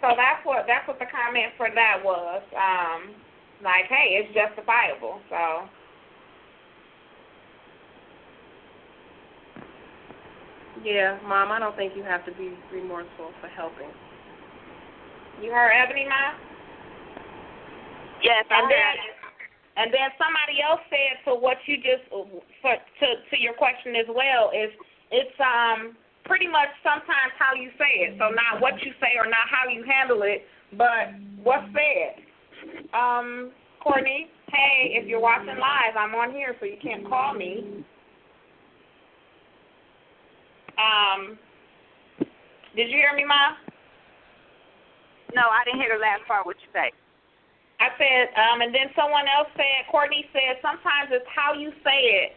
So that's what that's what the comment for that was. Um, like, hey, it's justifiable. So Yeah, Mom, I don't think you have to be remorseful for helping. you heard Ebony, ma? Yes, I And then heard. and then somebody else said to what you just for to to your question as well is it's um pretty much sometimes how you say it. So not what you say or not how you handle it, but what's said. Um, Courtney, hey, if you're watching live, I'm on here, so you can't call me. Um, did you hear me, Ma? No, I didn't hear the last part. What you say? I said, um, and then someone else said, Courtney said, sometimes it's how you say it,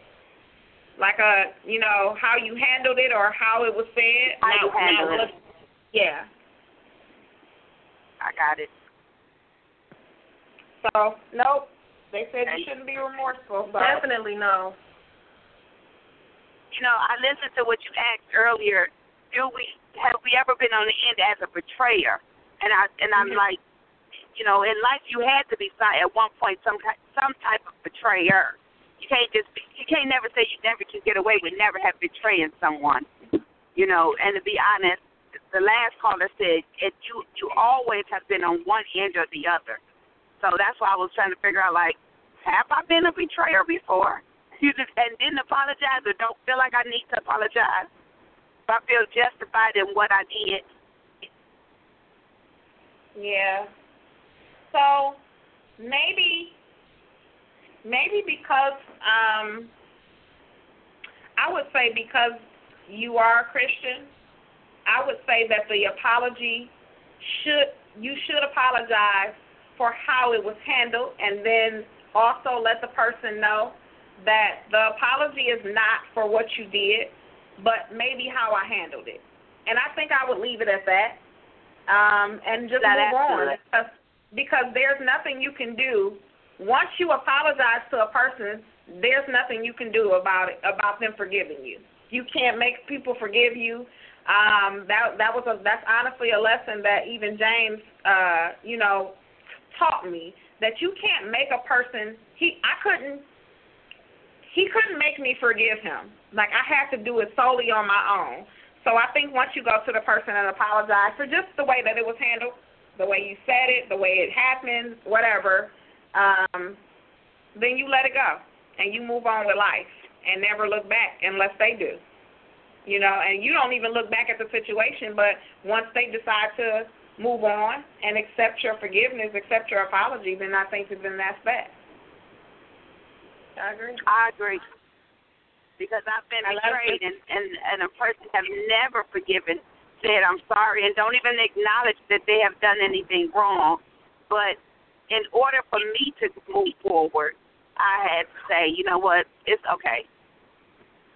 like a, you know, how you handled it or how it was said. How you handled not it. Yeah. I got it. So nope. They said you shouldn't be remorseful. So. Definitely no. You know, I listened to what you asked earlier. Do we have we ever been on the end as a betrayer? And I and I'm Mhm. like, you know, in life you had to be at one point some ki- some type of betrayer. You can't just you can't never say you never can get away with never have betraying someone. You know, and to be honest, the last caller said it you you always have been on one end or the other. So that's why I was trying to figure out like, have I been a betrayer before? [LAUGHS] You just and didn't apologize or don't feel like I need to apologize. If I feel justified in what I did. Yeah. So maybe maybe because um I would say because you are a Christian, I would say that the apology should you should apologize for how it was handled and then also let the person know that the apology is not for what you did, but maybe how I handled it. And I think I would leave it at that. Um, and just That move on. Because, because there's nothing you can do. Once you apologize to a person, there's nothing you can do about it about them forgiving you. You can't make people forgive you. Um, that that was a that's honestly a lesson that even James uh, you know, taught me that you can't make a person he I couldn't he couldn't make me forgive him. Like I had to do it solely on my own. So I think once you go to the person and apologize for just the way that it was handled, the way you said it, the way it happened, whatever, um, then you let it go and you move on with life and never look back unless they do. You know, and you don't even look back at the situation, but once they decide to move on and accept your forgiveness, accept your apology, then I think that then that's that. I agree. I agree. Because I've been I betrayed and, and, and a person have never forgiven, said I'm sorry and don't even acknowledge that they have done anything wrong. But in order for me to move forward, I had to say, you know what, it's okay.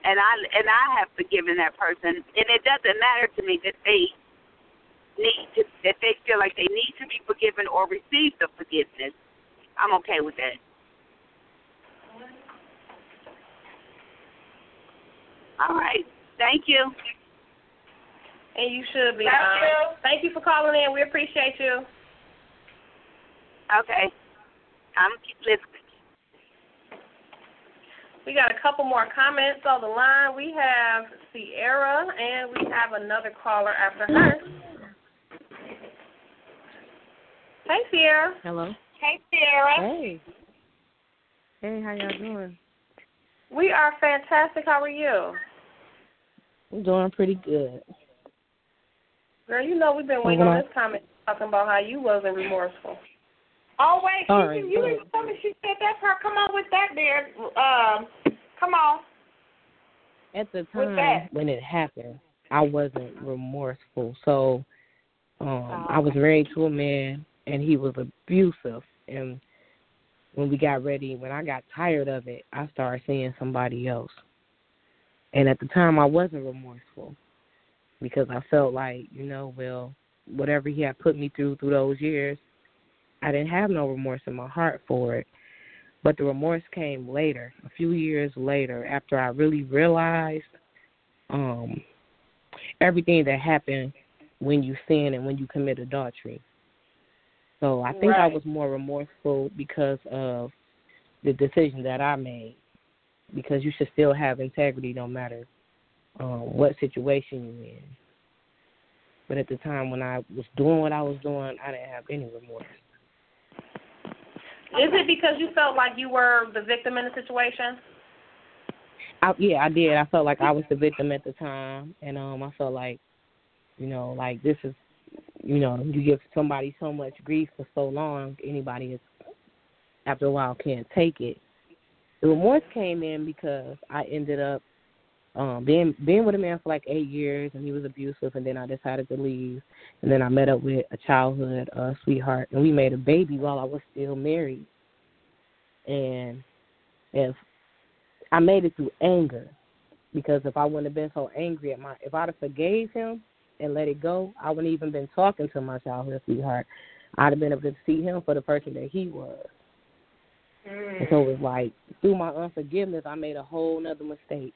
And I and I have forgiven that person and it doesn't matter to me that they need to that they feel like they need to be forgiven or receive the forgiveness. I'm okay with that. All right. Thank you. And you should be. Thank um, you. Thank you for calling in. We appreciate you. Okay. I'm keep listening. We got a couple more comments on the line. We have Sierra, and we have another caller after her. Hey, Sierra. Hello. Hey Sierra. Hey. Hey, how y'all doing? We are fantastic. How are you? I'm doing pretty good. Girl, you know we've been waiting on on. this comment talking about how you wasn't remorseful. Oh wait, she, All right, you good. didn't tell me she said that her. Come on with that there. Um come on. At the time when it happened, I wasn't remorseful. So um Oh, I was married to a man and he was abusive and when we got ready, when I got tired of it, I started seeing somebody else. And at the time I wasn't remorseful because I felt like, you know, well, whatever he had put me through through those years, I didn't have no remorse in my heart for it. But the remorse came later, a few years later, after I really realized um everything that happened when you sin and when you commit adultery. So I think I was more remorseful because of the decision that I made. Because you should still have integrity no matter um what situation you're in. But at the time when I was doing what I was doing, I didn't have any remorse. Is it because you felt like you were the victim in the situation? I, yeah, I did. I felt like I was the victim at the time, and um, I felt like, you know, like this is, you know, you give somebody so much grief for so long, anybody is, after a while, can't take it. The remorse came in because I ended up um being being with a man for like eight years and he was abusive and then I decided to leave and then I met up with a childhood uh sweetheart and we made a baby while I was still married. And if I made it through anger because if I wouldn't have been so angry at my if I'd have forgave him and let it go, I wouldn't even been talking to my childhood sweetheart. I'd have been able to see him for the person that he was. Mm. And so it was like through my unforgiveness I made a whole nother mistake.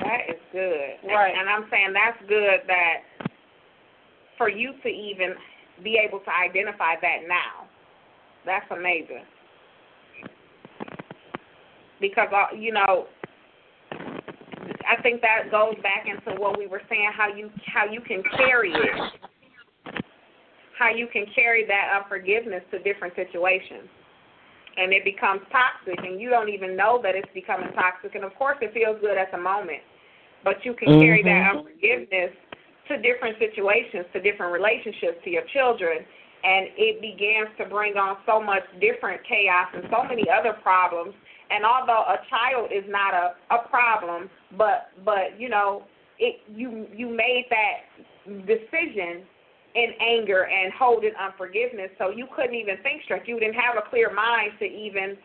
That is good. Right. And, and I'm saying that's good that for you to even be able to identify that now. That's amazing. Because uh, you know, I think that goes back into what we were saying how you how you can carry it. How you can carry that unforgiveness to different situations. And it becomes toxic and you don't even know that it's becoming toxic and of course it feels good at the moment. But you can mm-hmm. carry that unforgiveness to different situations, to different relationships, to your children, and it begins to bring on so much different chaos and so many other problems and although a child is not a a problem, but but you know it you you made that decision in anger and holding unforgiveness, so you couldn't even think straight. You didn't have a clear mind to even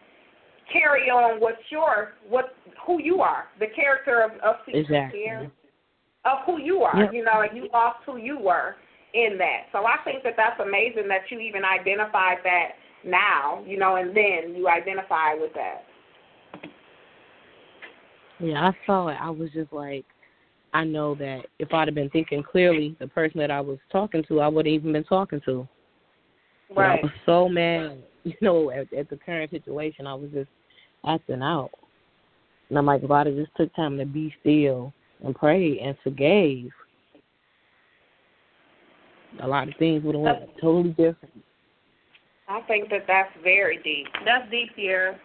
carry on what's your what who you are, the character of of exactly. of who you are. Yep. You know, and you lost who you were in that. So I think that that's amazing that you even identified that now. You know, and then you identify with that. Yeah, I saw it. I was just like, I know that if I'd have been thinking clearly, the person that I was talking to, I would have even been talking to. Right. I was so mad, [LAUGHS] you know, at, at the current situation. I was just acting out. And I'm like, if I'd just took time to be still and pray and forgave, a lot of things would have went totally different. I think that that's very deep. That's deep here.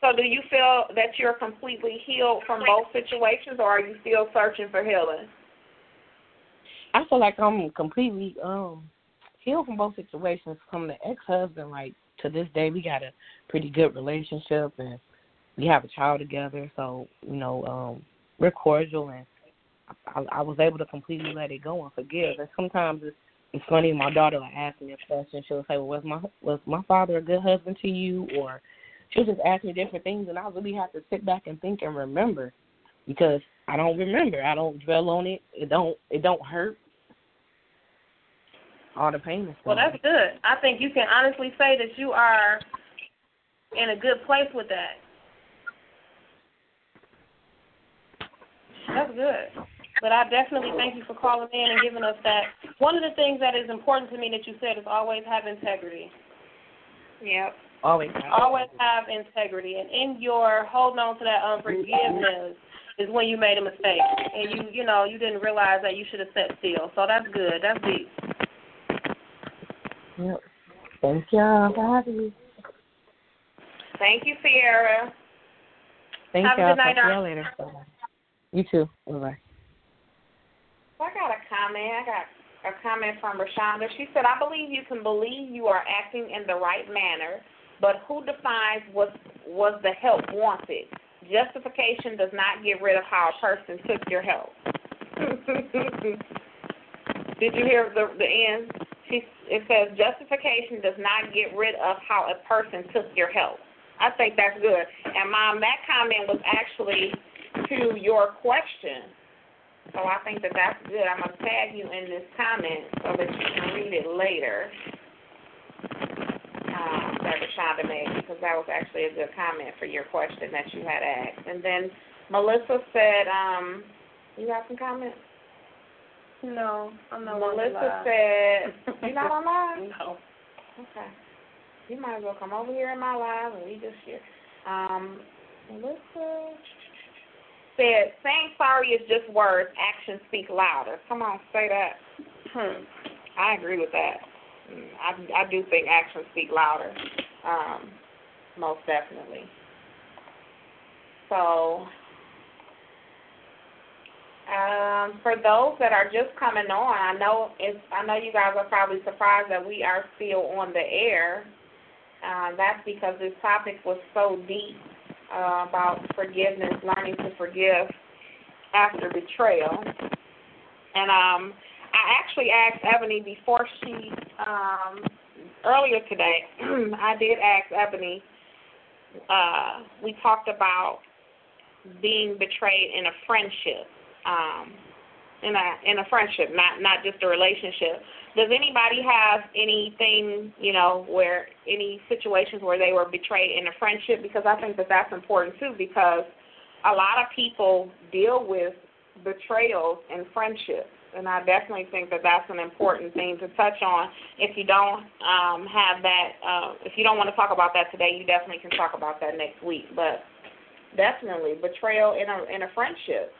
So do you feel that you're completely healed from both situations, or are you still searching for healing? I feel like I'm completely um healed from both situations. From the ex-husband, like to this day, we got a pretty good relationship, and we have a child together. So you know, um we're cordial, and I, I was able to completely let it go and forgive. And sometimes it's it's funny. My daughter will ask me a question. She'll say, "Well, was my was my father a good husband to you?" or she'll just ask me different things, and I really have to sit back and think and remember because I don't remember. I don't dwell on it. It don't it don't hurt. All the pain is Well, that's good. I think you can honestly say that you are in a good place with that. That's good. But I definitely thank you for calling in and giving us that. One of the things that is important to me that you said is always have integrity. Yep. Always have. Always have integrity. And in your holding on to that unforgiveness is when you made a mistake. And you, you know, you didn't realize that you should have sat still. So that's good. That's deep. Yep. Thank having me. Thank you, Sierra. Thank Have you. a good night, Talk to you later. You too. Bye bye. I got a comment. I got a comment from Rashonda. She said, I believe you can believe you are acting in the right manner but who defines what was the help wanted? Justification does not get rid of how a person took your help. [LAUGHS] Did you hear the the end? She it says justification does not get rid of how a person took your help. I think that's good. And mom, that comment was actually to your question. So I think that that's good. I'm gonna tag you in this comment so that you can read it later um, that Rashonda made because that was actually a good comment for your question that you had asked. And then Melissa said, um, you got some comments? No, I'm not Melissa said, [LAUGHS] you're not on live? No. Okay. You might as well come over here in my live and we just share. Um, Melissa said, saying sorry is just words. Actions speak louder. Come on, say that. Hmm. I agree with that. I, I do think actions speak louder, um, most definitely. So, um, for those that are just coming on, I know it's, I know you guys are probably surprised that we are still on the air. Uh, that's because this topic was so deep uh, about forgiveness, learning to forgive after betrayal. And um, I actually asked Ebony before she um, earlier today. [CLEARS THROAT] I did ask Ebony. Uh, we talked about being betrayed in a friendship, um, in a in a friendship, not not just a relationship. Does anybody have anything, you know, where any situations where they were betrayed in a friendship? Because I think that that's important too. Because a lot of people deal with betrayals in friendships, and I definitely think that that's an important thing to touch on. If you don't um, have that, uh, if you don't want to talk about that today, you definitely can talk about that next week. But definitely betrayal in a in a friendship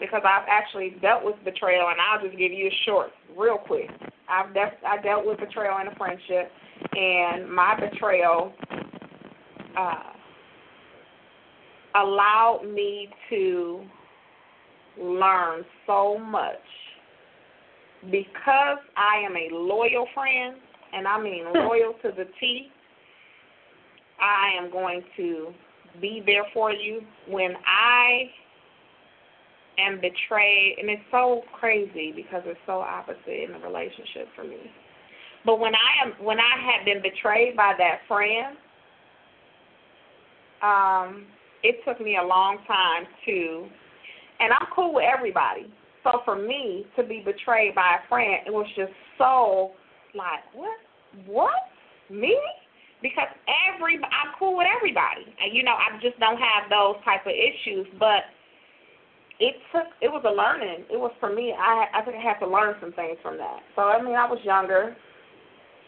because I've actually dealt with betrayal, and I'll just give you a short, real quick. I've def- I dealt with betrayal in a friendship, and my betrayal uh, allowed me to learn so much because I am a loyal friend, and I mean loyal to the T. I am going to be there for you when I am betrayed, and it's so crazy because it's so opposite in the relationship for me. But when I am when I had been betrayed by that friend, um, it took me a long time to, and I'm cool with everybody. So for me to be betrayed by a friend, it was just so like what what me because every I'm cool with everybody. And you know, I just don't have those type of issues. But it took it was a learning. It was for me. I I think I had to learn some things from that. So I mean, I was younger.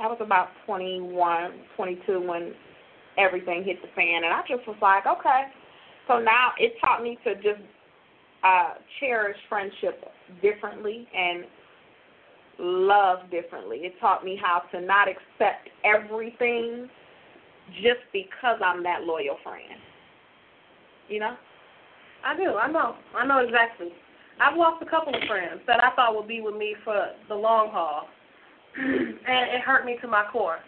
I was about twenty one, twenty two when everything hit the fan, and I just was like, okay. So now it taught me to just uh cherish friendship differently and love differently. It taught me how to not accept everything just because I'm that loyal friend. You know? I do. I know. I know exactly. I've lost a couple of friends that I thought would be with me for the long haul, [CLEARS THROAT] and it hurt me to my core.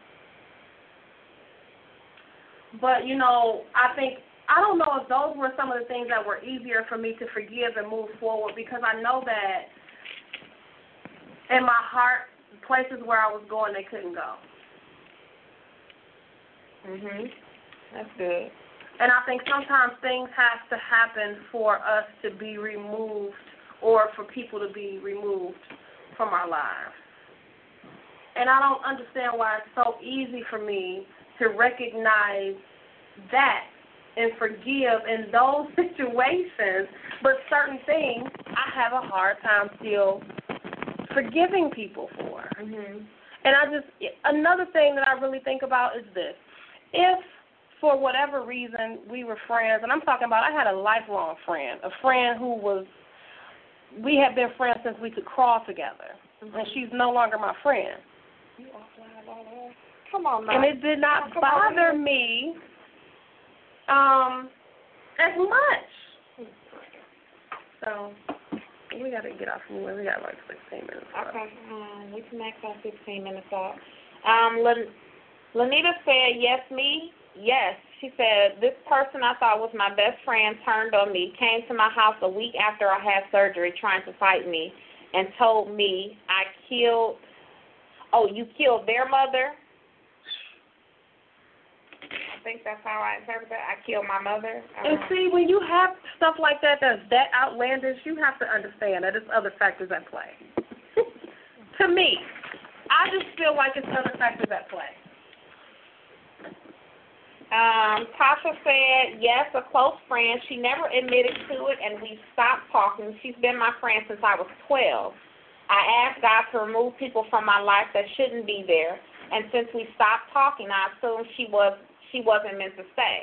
But you know, I think I don't know if those were some of the things that were easier for me to forgive and move forward because I know that in my heart, places where I was going, they couldn't go. Mhm. That's good. And I think sometimes things have to happen for us to be removed or for people to be removed from our lives. And I don't understand why it's so easy for me to recognize that and forgive in those [LAUGHS] situations, but certain things I have a hard time still forgiving people for. Mhm. And I just another thing that I really think about is this: if for whatever reason we were friends, and I'm talking about I had a lifelong friend, a friend who was we had been friends since we could crawl together, mm-hmm. and she's no longer my friend. You offline all that? Come on now. And it did not bother me um as much. So we got to get off. We got like 16 minutes. Left. Okay, um, we can max out 15 minutes off. Um, Lanita said, yes, me, yes. She said, this person I thought was my best friend turned on me, came to my house a week after I had surgery trying to fight me, and told me I killed, oh, you killed their mother? I think that's how I interpret it. I killed my mother. Uh-huh. And see, when you have stuff like that that's that outlandish, you have to understand that there's other factors at play. [LAUGHS] to me, I just feel like it's other factors at play. Um, Tasha said, yes, a close friend. She never admitted to it, and we stopped talking. She's been my friend since I was 12. I asked God to remove people from my life that shouldn't be there, and since we stopped talking, I assumed she was she wasn't meant to stay.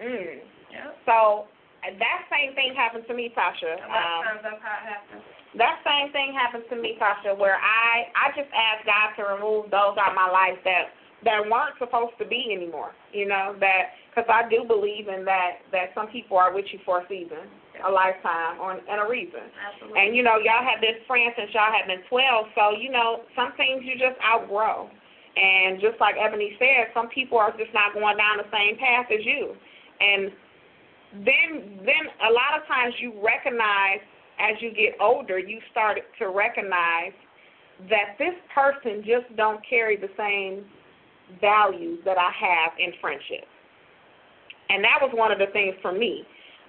Mm. Yeah. So that same thing happened to me, Tasha. A lot Um, that's how it happens. That same thing happened to me, Tasha, where I I just asked God to remove those out of my life that that weren't supposed to be anymore. You know that because I do believe in that that some people are with you for a season, a lifetime, or and a reason. Absolutely. And you know y'all have been friends since y'all have been twelve, so you know some things you just outgrow. And just like Ebony said, some people are just not going down the same path as you. And then then a lot of times you recognize as you get older, you start to recognize that this person just don't carry the same values that I have in friendship. And that was one of the things for me.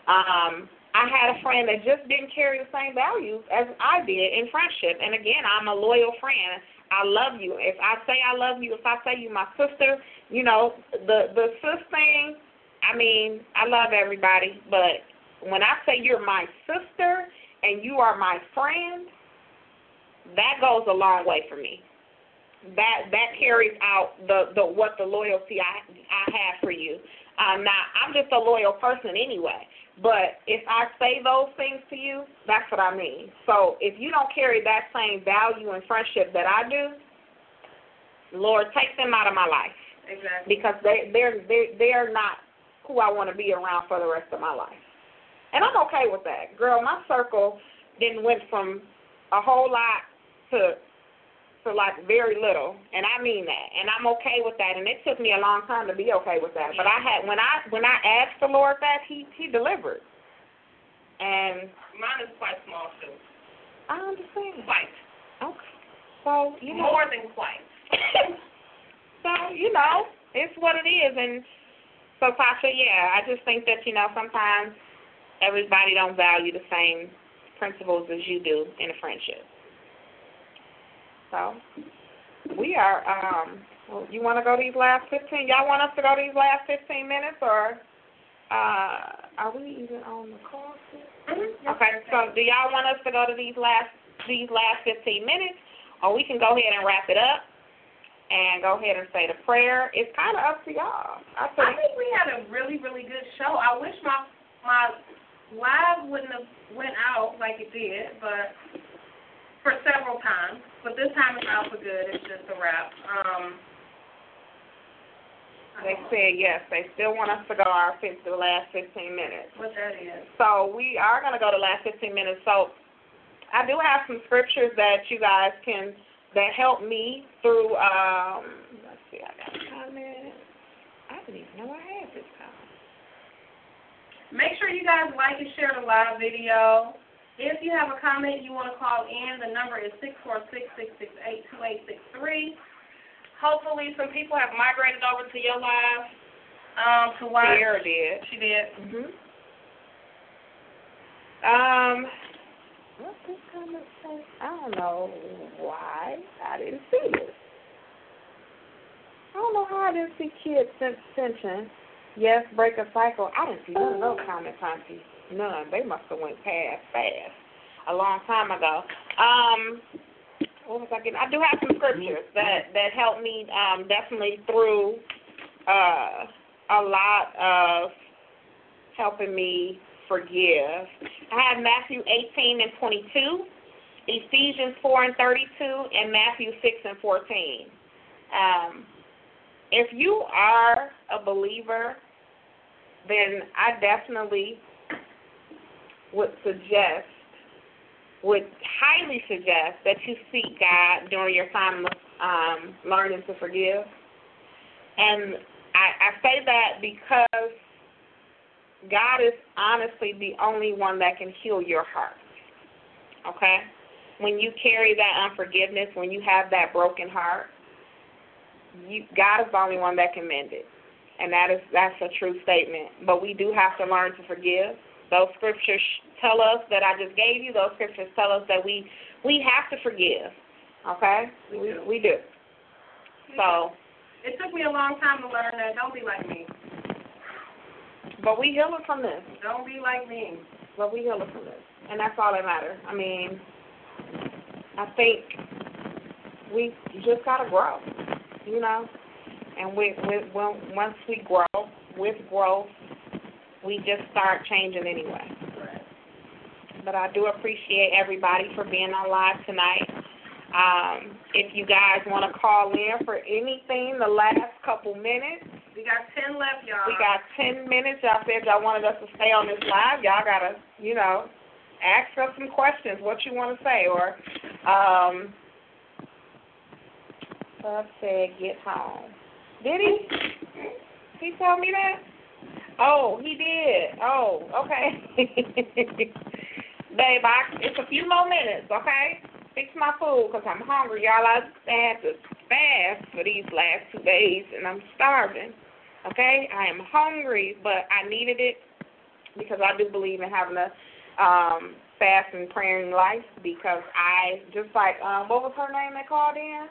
Um, I had a friend that just didn't carry the same values as I did in friendship. And again, I'm a loyal friend. I love you. If I say I love you, if I say you my sister, you know, the the sis thing, I mean, I love everybody, but when I say you're my sister and you are my friend, that goes a long way for me. That that carries out the the what the loyalty I I have for you. Um, now I'm just a loyal person anyway. But if I say those things to you, that's what I mean. So if you don't carry that same value and friendship that I do, Lord, take them out of my life. Exactly. Because they they're they they're not who I want to be around for the rest of my life. And I'm okay with that. Girl, my circle then went from a whole lot to to like very little, and I mean that, and I'm okay with that. And it took me a long time to be okay with that. But I had when I when I asked the Lord that, He He delivered. And mine is quite small too. I understand. Quite. Okay. So you know. More than quite. [LAUGHS] so you know, it's what it is, and so Tasha, yeah, I just think that you know sometimes everybody don't value the same principles as you do in a friendship. So we are. Um, well, you want to go these last fifteen? Y'all want us to go these last fifteen minutes, or uh, are we even on the call? Mm-hmm. Okay. So do y'all want us to go to these last these last fifteen minutes, or we can go ahead and wrap it up? And go ahead and say the prayer. It's kind of up to y'all. I think. I think we had a really, really good show. I wish my my live wouldn't have went out like it did, but for several times. But this time it's out for good. It's just a wrap. Um, they said yes. They still want us to go our 50, the last 15 minutes. What that is. So we are going to go the last 15 minutes. So I do have some scriptures that you guys can that help me through. Um, let's see. I got a comment. I didn't even know I had this comment. Make sure you guys like and share the live video. If you have a comment you want to call in, the number is six four six six six eight two eight six three. Hopefully, some people have migrated over to your live um, to watch. Sierra did. She did. Mhm. Um, what's this comment say? I don't know why I didn't see it. I don't know how I didn't see kids extension. Yes, break a cycle. I didn't see none of those comments, Auntie. None. They must have went past fast a long time ago. Um, what was I getting? I do have some scriptures that that help me um, definitely through uh, a lot of helping me forgive. I have Matthew 18 and 22, Ephesians 4 and 32, and Matthew 6 and 14. Um, if you are a believer, then I definitely would suggest, would highly suggest that you seek God during your time of um, learning to forgive. And I, I say that because God is honestly the only one that can heal your heart. Okay? When you carry that unforgiveness, when you have that broken heart, you, God is the only one that can mend it. And that is that's a true statement. But we do have to learn to forgive. Those scriptures tell us that I just gave you. Those scriptures tell us that we we have to forgive. Okay? We we, do. we do. So, It took me a long time to learn that. Don't be like me. but we healing from this. Don't be like me. But we healing from this, and that's all that matters. I mean, I think we just gotta grow, you know. And with with when, once we grow, with growth, we just start changing anyway. But I do appreciate everybody for being on live tonight. Um, if you guys want to call in for anything, the last couple minutes, We got ten left, y'all. we got 10 minutes. Y'all said y'all wanted us to stay on this live. Y'all got to, you know, ask us some questions, what you want to say. Or, um, Bub said get home. Did he? He told me that? Oh, he did. Oh, okay. [LAUGHS] Babe, I, it's a few more minutes, okay? Fix my food because I'm hungry. Y'all, I had to fast for these last two days, and I'm starving. Okay? I am hungry, but I needed it because I do believe in having a um, fast and praying life because I, just like, um, what was her name that called in?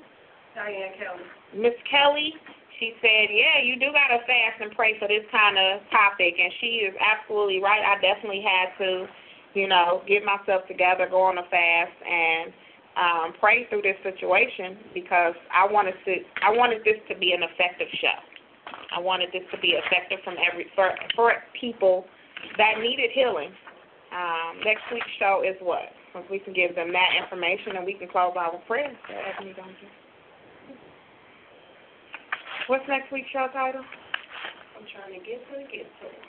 Diane Kelly. Miss Kelly, she said, "Yeah, you do gotta fast and pray for this kind of topic," and she is absolutely right. I definitely had to, you know, get myself together, go on a fast, and um, pray through this situation because I wanted to. I wanted this to be an effective show. I wanted this to be effective from every for for people that needed healing. Um, next week's show is what? Once we can give them that information and we can close out with prayer. What's next week's show title? I'm trying to get to get to. it.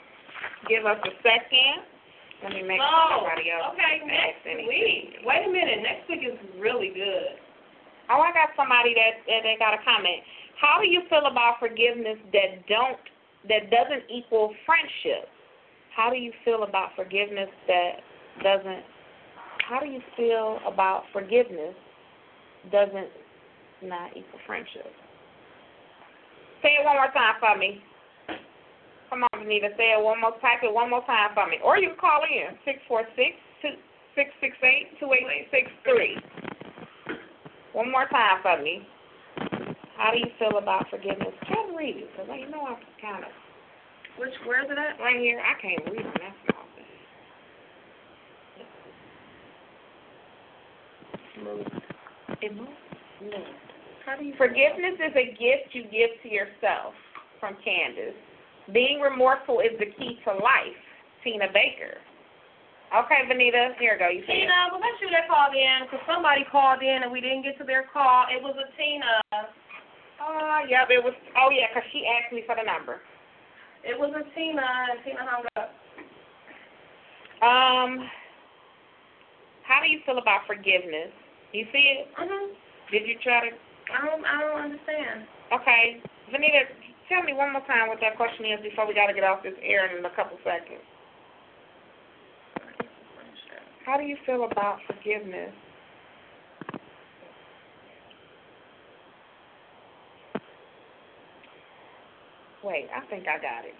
Give us a second. Let me make sure Oh, nobody else okay, next week. Wait a minute, next week is really good. Oh, I got somebody that that they got a comment. How do you feel about forgiveness that don't that doesn't equal friendship? How do you feel about forgiveness that doesn't? How do you feel about forgiveness doesn't not equal friendship? Say it one more time for me. Come on, Benita. Say it one more. Type it one more time for me, or you can call in six four six two six six eight two eight six three. One more time for me. How do you feel about forgiveness? Try to read it, because I know I kind of Which where is it at? right here. I can't read them. That's small. It moves. No. How do you Forgiveness is a gift you give to yourself from Candace. Being remorseful is the key to life. Tina Baker. Okay, Vanita, here we go. You. Tina, was that you that called in? Because somebody called in and we didn't get to their call. It was a Tina. Oh, yep, it was. Oh, yeah, because she asked me for the number. It was a Tina, and Tina hung up. Um, how do you feel about forgiveness? You see it? Mhm. Did you try to? I don't. I don't understand. Okay, Vanita, tell me one more time what that question is before we got to get off this air in a couple seconds. How do you feel about forgiveness? Wait, I think I got it.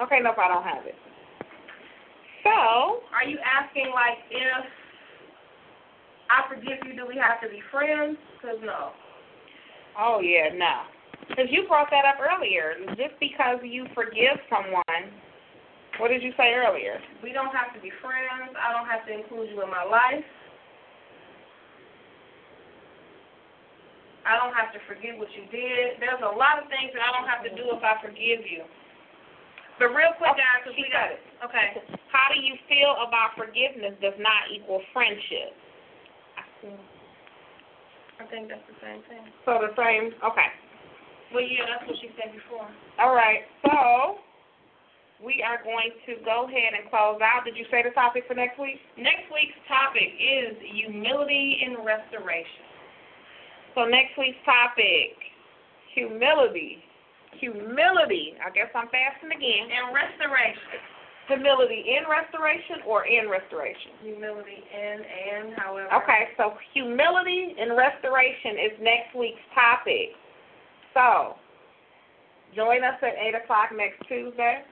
Okay, nope, I don't have it. So, Are you asking like if I forgive you, do we have to be friends? Because no. oh yeah, no. Because you brought that up earlier. Just because you forgive someone, what did you say earlier? We don't have to be friends. I don't have to include you in my life. I don't have to forgive what you did. There's a lot of things that I don't have to do if I forgive you. But real quick, guys, because we got got it. Okay. How do you feel about forgiveness does not equal friendship? I think that's the same thing. So the same, okay. Well, yeah, that's what she said before. All right, so we are going to go ahead and close out. Did you say the topic for next week? Next week's topic is humility in restoration. So next week's topic, humility. Humility. I guess I'm fasting again. And restoration. Humility in restoration or in restoration? Humility in and however. Okay, so humility in restoration is next week's topic. So join us at 8 o'clock next Tuesday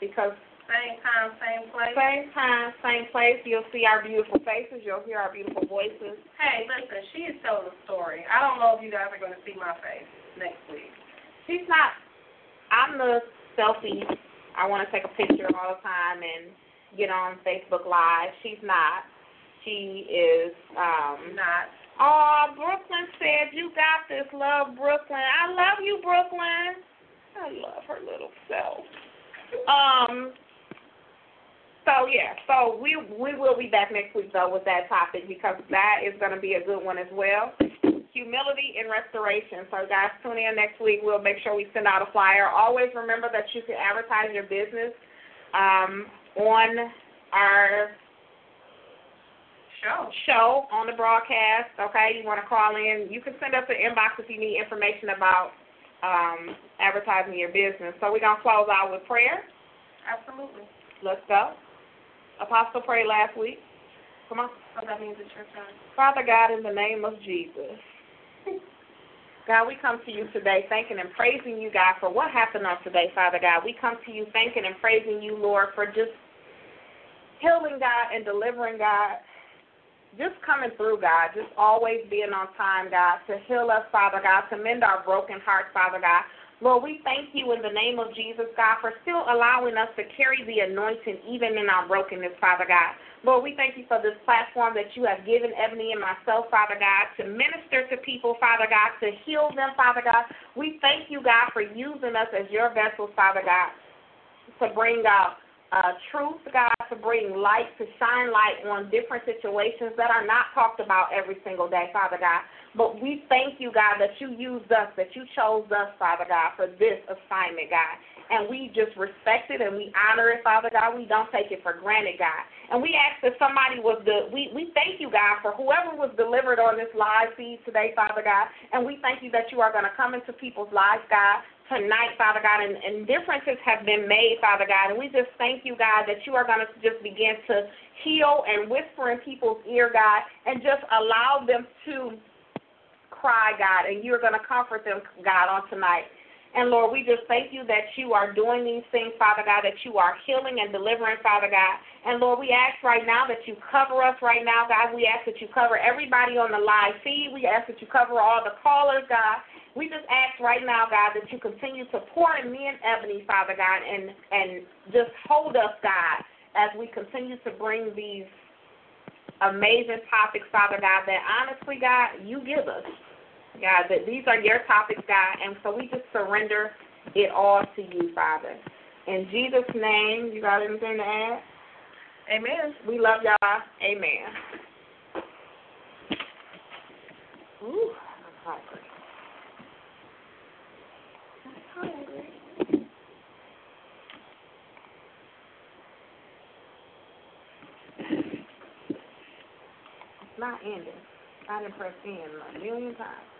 because Same time, same place. same time, same place, you'll see our beautiful faces, you'll hear our beautiful voices. Hey, listen, she is telling a story. I don't know if you guys are going to see my face next week. She's not, I'm the selfie. I want to take a picture all the time and get on Facebook Live. She's not. She is, um, Not. oh, Brooklyn said, you got this, love Brooklyn. I love you, Brooklyn. I love her little self. Um, so yeah, so we we will be back next week though with that topic because that is going to be a good one as well. Humility and restoration. So guys, tune in next week. We'll make sure we send out a flyer. Always remember that you can advertise your business um, on our Show. show on the broadcast. Okay, you want to call in? You can send us an inbox if you need information about um, advertising your business. So we're going to close out with prayer. Absolutely. Let's go. Apostle prayed last week. Come on. So that means it's your turn. Father God, in the name of Jesus. God, we come to you today thanking and praising you, God, for what happened on today, Father God. We come to you thanking and praising you, Lord, for just healing, God, and delivering, God. Just coming through, God. Just always being on time, God, to heal us, Father God, to mend our broken hearts, Father God. Lord, we thank you in the name of Jesus, God, for still allowing us to carry the anointing even in our brokenness, Father God. Lord, we thank you for this platform that you have given Ebony and myself, Father God, to minister to people, Father God, to heal them, Father God. We thank you, God, for using us as your vessels, Father God, to bring out uh, truth, God, to bring light, to shine light on different situations that are not talked about every single day, Father God. But we thank you, God, that you used us, that you chose us, Father God, for this assignment, God and we just respect it and we honor it, Father God. We don't take it for granted, God. And we ask that somebody was the we we thank you, God, for whoever was delivered on this live feed today, Father God. And we thank you that you are going to come into people's lives, God, tonight, Father God, and, and differences have been made, Father God. And we just thank you, God, that you are going to just begin to heal and whisper in people's ear, God, and just allow them to cry, God, and you're going to comfort them, God, on tonight. And Lord, we just thank you that you are doing these things, Father God, that you are healing and delivering, Father God. And Lord, we ask right now that you cover us right now, God. We ask that you cover everybody on the live feed. We ask that you cover all the callers, God. We just ask right now, God, that you continue in me and Ebony, Father God, and and just hold us, God, as we continue to bring these amazing topics, Father God, that honestly, God, you give us. God, that these are your topics, God, and so we just surrender it all to you, Father. In Jesus' name, you got anything to add? Amen. We love y'all. Amen. Ooh, I'm hungry. I'm hungry. It's not ending. I didn't press in a million times.